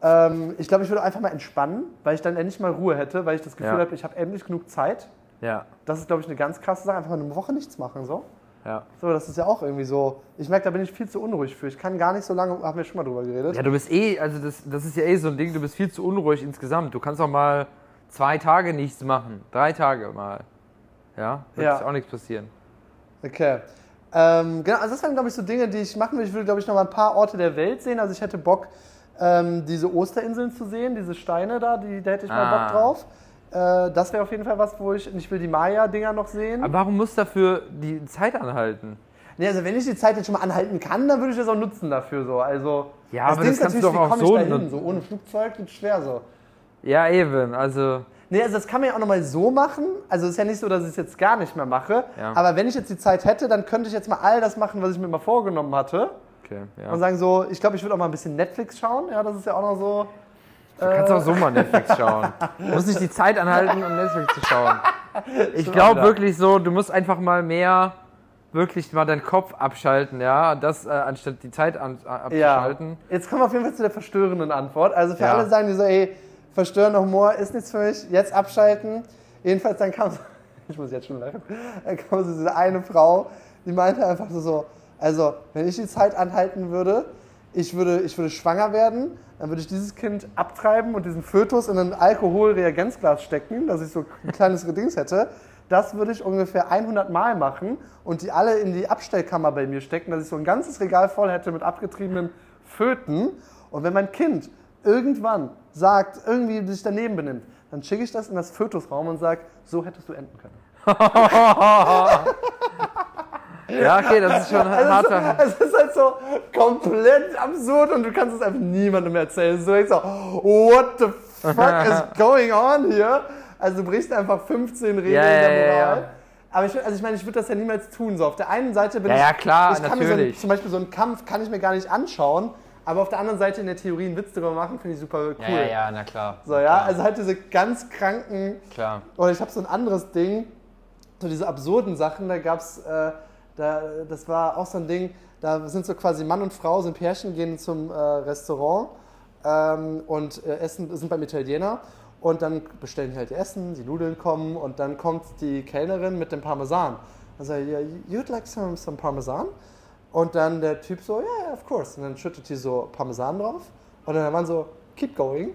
Ähm, ich glaube, ich würde einfach mal entspannen, weil ich dann endlich mal Ruhe hätte, weil ich das Gefühl Ja. habe, ich habe endlich genug Zeit. Ja, Das ist, glaube ich, eine ganz krasse Sache, einfach mal eine Woche nichts machen. So. ja. so, das ist ja auch irgendwie so. Ich merke, da bin ich viel zu unruhig für. Ich kann gar nicht so lange, haben wir schon mal drüber geredet. Ja, du bist eh, also das, das ist ja eh so ein Ding, du bist viel zu unruhig insgesamt. Du kannst auch mal zwei Tage nichts machen. Drei Tage mal. Ja, wird Ja. auch nichts passieren. Okay. Ähm, genau, also das wären, glaube ich, so Dinge, die ich machen will. Ich würde, glaube ich, noch mal ein paar Orte der Welt sehen. Also ich hätte Bock, ähm, diese Osterinseln zu sehen, diese Steine da, die, da hätte ich mal Ah. Bock drauf. Äh, das wäre auf jeden Fall was, wo ich, ich will die Maya-Dinger noch sehen. Aber warum muss dafür die Zeit anhalten? nee, also wenn ich die Zeit jetzt schon mal anhalten kann, dann würde ich das auch nutzen dafür so. Also Ja, das aber Ding das ist kannst du doch wie auch komme ich so da hin? nutzen. So ohne Flugzeug wird schwer so. Ja, eben. Also, Nee, also das kann man ja auch nochmal so machen. Also es ist ja nicht so, dass ich es jetzt gar nicht mehr mache. Ja. Aber wenn ich jetzt die Zeit hätte, dann könnte ich jetzt mal all das machen, was ich mir mal vorgenommen hatte. Okay, ja. Und sagen so, ich glaube, ich würde auch mal ein bisschen Netflix schauen. Ja, das ist ja auch noch so. Du kannst auch so mal Netflix [laughs] schauen. Du musst nicht die Zeit anhalten, um Netflix zu schauen. [laughs] Ich glaube wirklich so, du musst einfach mal mehr, wirklich mal deinen Kopf abschalten, ja, das äh, anstatt die Zeit an, äh, Ja. abzuschalten. Jetzt kommen wir auf jeden Fall zu der verstörenden Antwort. Also für Ja. alle sagen die so, ey, verstörender Humor ist nichts für mich, jetzt abschalten. Jedenfalls dann kam so, [laughs] ich muss jetzt schon lachen, dann kam so diese eine Frau, die meinte einfach so, so, also wenn ich die Zeit anhalten würde, ich würde, ich würde schwanger werden, dann würde ich dieses Kind abtreiben und diesen Fötus in ein Alkoholreagenzglas stecken, dass ich so ein kleines Dings hätte. Das würde ich ungefähr 100 Mal machen und die alle in die Abstellkammer bei mir stecken, dass ich so ein ganzes Regal voll hätte mit abgetriebenen Föten. Und wenn mein Kind irgendwann sagt, irgendwie sich daneben benimmt, dann schicke ich das in das Fötusraum und sage, so hättest du enden können. [laughs] Ja, okay, das ist schon [laughs] ein Also harter. es ist halt so komplett absurd und du kannst es einfach niemandem erzählen. So denkst so, what the fuck is [laughs] going on here? Also du brichst einfach 15 Regeln Ja, ja, der ja, Moral. ja. Aber ich, also ich meine, ich würde das ja niemals tun. So auf der einen Seite bin Ja, ich, ja, klar, ich kann mir so ein, natürlich. zum Beispiel so einen Kampf kann ich mir gar nicht anschauen. Aber auf der anderen Seite in der Theorie einen Witz darüber machen, finde ich super cool. Ja, ja, ja, na klar. So, ja, also halt diese ganz kranken Klar. oder ich habe so ein anderes Ding, so diese absurden Sachen, da gab's, äh, da, das war auch so ein Ding, da sind so quasi Mann und Frau, sind Pärchen, gehen zum äh, Restaurant ähm, und äh, essen, sind beim Italiener und dann bestellen die halt ihr Essen, die Nudeln kommen und dann kommt die Kellnerin mit dem Parmesan. Also, yeah, you'd like some, some Parmesan? Und dann der Typ so, yeah, of course. Und dann schüttet die so Parmesan drauf und dann der Mann so, keep going.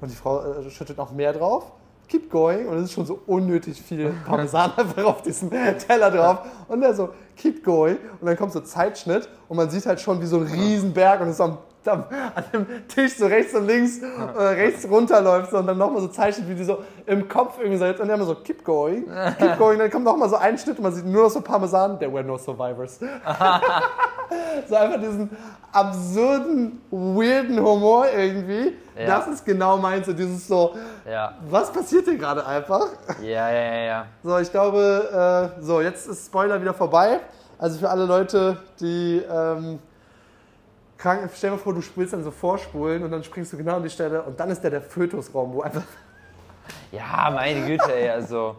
Und die Frau äh, schüttet noch mehr drauf. Keep going. Und es ist schon so unnötig viel [laughs] Parmesan einfach auf diesem Teller drauf. Und der so, keep going. Und dann kommt so Zeitschnitt und man sieht halt schon wie so ein Riesenberg und es ist am, [laughs] am, an dem Tisch so rechts und links, äh, rechts runterläuft und dann nochmal so zeichnet, wie die so im Kopf irgendwie so jetzt. Und dann immer so, keep going, keep [laughs] going. Dann kommt nochmal so ein Schnitt und man sieht nur noch so Parmesan. There were no survivors. [laughs] so einfach diesen absurden, weirden Humor irgendwie. Ja. Das ist genau meins. So dieses so, Ja. was passiert hier gerade einfach? Ja, ja, ja, ja. So, ich glaube, äh, so, jetzt ist Spoiler wieder vorbei. Also für alle Leute, die ähm, krank, stell dir mal vor, du spielst dann so vorspulen und dann springst du genau an die Stelle und dann ist der der Fötusraum, wo einfach. [laughs] Ja, meine Güte, ey, also.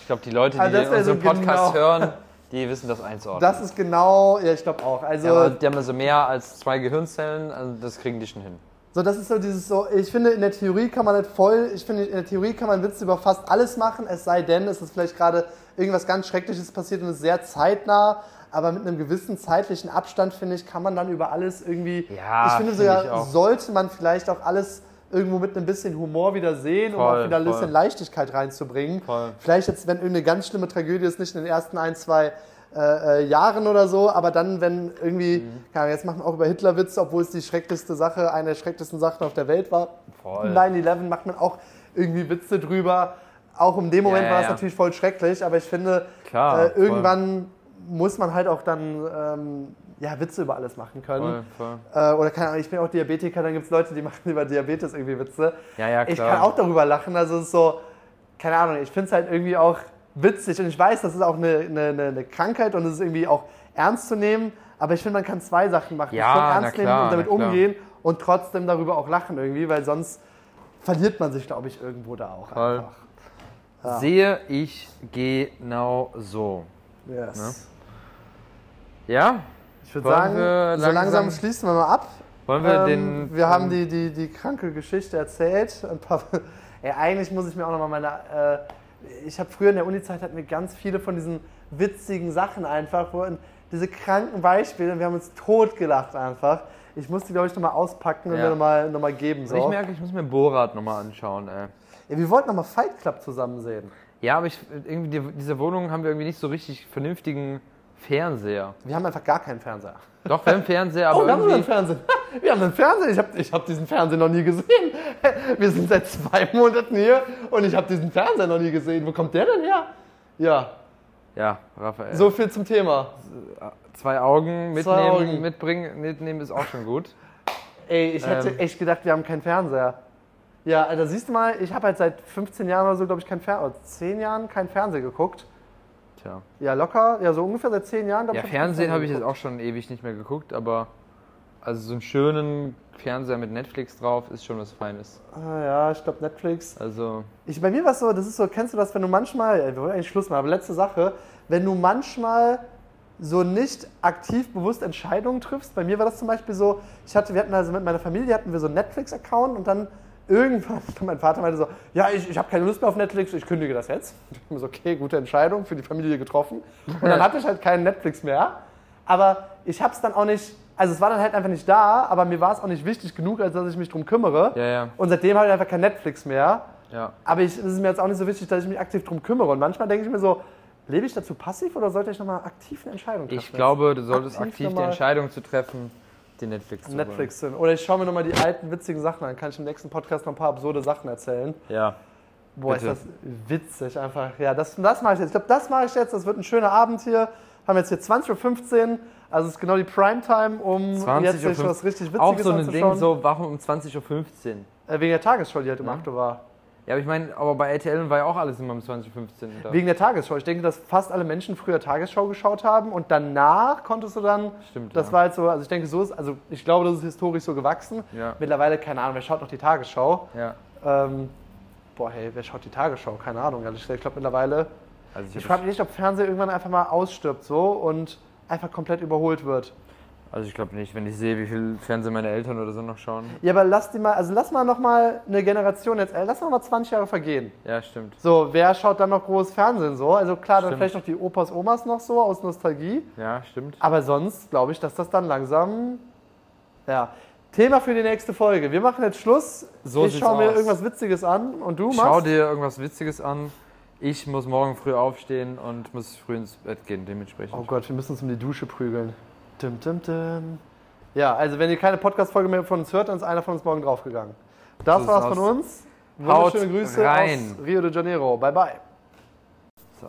Ich glaube, die Leute, die wär unseren so Podcast genau. hören, die wissen das einzuordnen. Das ist genau, ja, ich glaube auch. Also, ja, die haben also mehr als zwei Gehirnzellen, also das kriegen die schon hin. so, das ist so dieses so, ich finde, in der Theorie kann man nicht voll, ich finde, in der Theorie kann man Witze über fast alles machen, es sei denn, es ist vielleicht gerade irgendwas ganz Schreckliches passiert und es ist sehr zeitnah, aber mit einem gewissen zeitlichen Abstand, finde ich, kann man dann über alles irgendwie, Ja, ich finde finde sogar, ich sollte man vielleicht auch alles irgendwo mit einem bisschen Humor wieder sehen, um Voll, auch wieder ein bisschen voll. Leichtigkeit reinzubringen. Voll. Vielleicht jetzt, wenn irgendeine ganz schlimme Tragödie ist, nicht in den ersten ein, zwei äh, äh, Jahren oder so, aber dann, wenn irgendwie, Mhm. Ahnung, jetzt machen wir auch über Hitler Witze, obwohl es die schrecklichste Sache, eine der schrecklichsten Sachen auf der Welt war. Voll. 9-11 macht man auch irgendwie Witze drüber. Auch in dem Moment Ja, war es ja. natürlich voll schrecklich, aber ich finde, Klar, äh, irgendwann muss man halt auch dann ähm, ja, Witze über alles machen können. Voll, voll. Äh, oder keine Ahnung, ich bin auch Diabetiker, dann gibt es Leute, die [laughs] machen über Diabetes irgendwie Witze. Ja, ja, Ich klar. kann auch darüber lachen, also es ist so, keine Ahnung, ich finde es halt irgendwie auch witzig und ich weiß, das ist auch eine, eine, eine- Krankheit und es ist irgendwie auch ernst zu nehmen, aber ich finde, man kann zwei Sachen machen. Ja, Voll na ernst nehmen klar, und damit umgehen und trotzdem darüber auch lachen irgendwie, weil sonst verliert man sich, glaube ich, irgendwo da auch Voll. einfach. Sehe ich genau so. Yes. Ja? Ich würde sagen, wir so langsam langsam- schließen wir mal ab. Wollen wir Ähm, den. wir haben ähm, die, die, die kranke Geschichte erzählt. Ein paar, [laughs] ey, eigentlich muss ich mir auch nochmal meine. Äh, ich habe früher in der Uni-Zeit hatten wir ganz viele von diesen witzigen Sachen einfach, wo diese kranken Beispiele, und wir haben uns totgelacht einfach. Ich muss die, glaube ich, nochmal auspacken und Ja. mir nochmal noch mal geben. So. Ich merke, ich muss mir Borat nochmal anschauen, ey. ja, wir wollten nochmal Fight Club zusammen sehen. Ja, aber ich, irgendwie die, diese Wohnung haben wir irgendwie nicht so richtig vernünftigen Fernseher. Wir haben einfach gar keinen Fernseher. Doch, wir haben Fernseher, [laughs] aber Oh, wir haben einen. Fernseher. [laughs] Wir haben einen Fernseher. Ich habe ich hab diesen Fernseher noch nie gesehen. [laughs] Wir sind seit zwei Monaten hier und ich habe diesen Fernseher noch nie gesehen. Wo kommt der denn her? Ja, Ja, Raphael. so viel zum Thema. Zwei Augen mitnehmen, Zwei Augen. mitbringen, mitnehmen ist auch schon gut. Ey, ich hätte Ähm. echt gedacht, wir haben keinen Fernseher. Ja, da siehst du mal, ich habe halt seit 15 Jahren oder so, glaube ich, kein Fernseher, 10 Jahren kein Fernseher geguckt. Tja. Ja, locker, ja, so ungefähr seit 10 Jahren. Ja, ich, Fernsehen habe ich jetzt auch schon ewig nicht mehr geguckt, aber also so einen schönen Fernseher mit Netflix drauf ist schon was Feines. Ah, ja, ich glaube Netflix. Also, Ich, bei mir war es so, das ist so, kennst du das, wenn du manchmal, wir wollen eigentlich Schluss machen, aber letzte Sache, wenn du manchmal so nicht aktiv bewusst Entscheidungen triffst, bei mir war das zum Beispiel so, ich hatte, wir hatten also mit meiner Familie hatten wir so einen Netflix-Account und dann irgendwann, [laughs] mein Vater meinte so, ja, ich, ich habe keine Lust mehr auf Netflix, ich kündige das jetzt. Und [laughs] ich mir so, okay, gute Entscheidung, für die Familie getroffen. Und dann hatte ich halt keinen Netflix mehr, aber ich habe es dann auch nicht, also es war dann halt einfach nicht da, aber mir war es auch nicht wichtig genug, als dass ich mich drum kümmere. ja, ja, Und seitdem habe ich einfach kein Netflix mehr. ja. Aber ich, es ist mir jetzt auch nicht so wichtig, dass ich mich aktiv drum kümmere. Und manchmal denke ich mir so, lebe ich dazu passiv oder sollte ich nochmal aktiv eine Entscheidung treffen? Ich glaube, du solltest Aktiv aktiv die Entscheidung zu treffen, den Netflix holen. Netflix sind. Oder ich schaue mir nochmal die alten witzigen Sachen an. Kann ich im nächsten Podcast noch ein paar absurde Sachen erzählen. Ja. Boah, Bitte. ist das witzig einfach. Ja, das, das mache ich jetzt. Ich glaube, das mache ich jetzt. Das wird ein schöner Abend hier. Haben jetzt hier 20.15 Uhr. Also es ist genau die Primetime, um 20.15 jetzt was richtig Witziges Auch so ein. Ding, so, warum um 20.15 Uhr? Äh, wegen der Tagesschau, die halt um 8 Uhr war. Ja, aber ich meine, aber bei RTL war ja auch alles immer um 20.15 Uhr. da. Wegen der Tagesschau. Ich denke, dass fast alle Menschen früher Tagesschau geschaut haben und danach konntest du dann. Stimmt, Das ja. war halt so, also ich denke, so ist, also ich glaube, das ist historisch so gewachsen. Ja. Mittlerweile, keine Ahnung, wer schaut noch die Tagesschau? Ja. Ähm, boah, hey, wer schaut die Tagesschau? Keine Ahnung. Ich glaube mittlerweile. Also ich, frage mich nicht, ob Fernseher irgendwann einfach mal ausstirbt so und einfach komplett überholt wird. Also ich glaube nicht, wenn ich sehe, wie viel Fernsehen meine Eltern oder so noch schauen. Ja, aber lass die mal, also lass mal noch mal eine Generation jetzt, äh, lass mal, mal 20 Jahre vergehen. Ja, stimmt. So, wer schaut dann noch groß Fernsehen so? Also klar, dann Stimmt. vielleicht noch die Opas, Omas noch so aus Nostalgie. Ja, stimmt. Aber sonst glaube ich, dass das dann langsam. Ja. Thema für die nächste Folge. Wir machen jetzt Schluss. So ich schaue mir aus. irgendwas Witziges an und du Schau machst. dir irgendwas Witziges an. Ich muss morgen früh aufstehen und muss früh ins Bett gehen, dementsprechend. Oh Gott, wir müssen uns um die Dusche prügeln. Dim, dim, dim. Ja, also wenn ihr keine Podcast-Folge mehr von uns hört, dann ist einer von uns morgen draufgegangen. Das So war's von uns. Wunderschöne Grüße rein. aus Rio de Janeiro. Bye bye. So.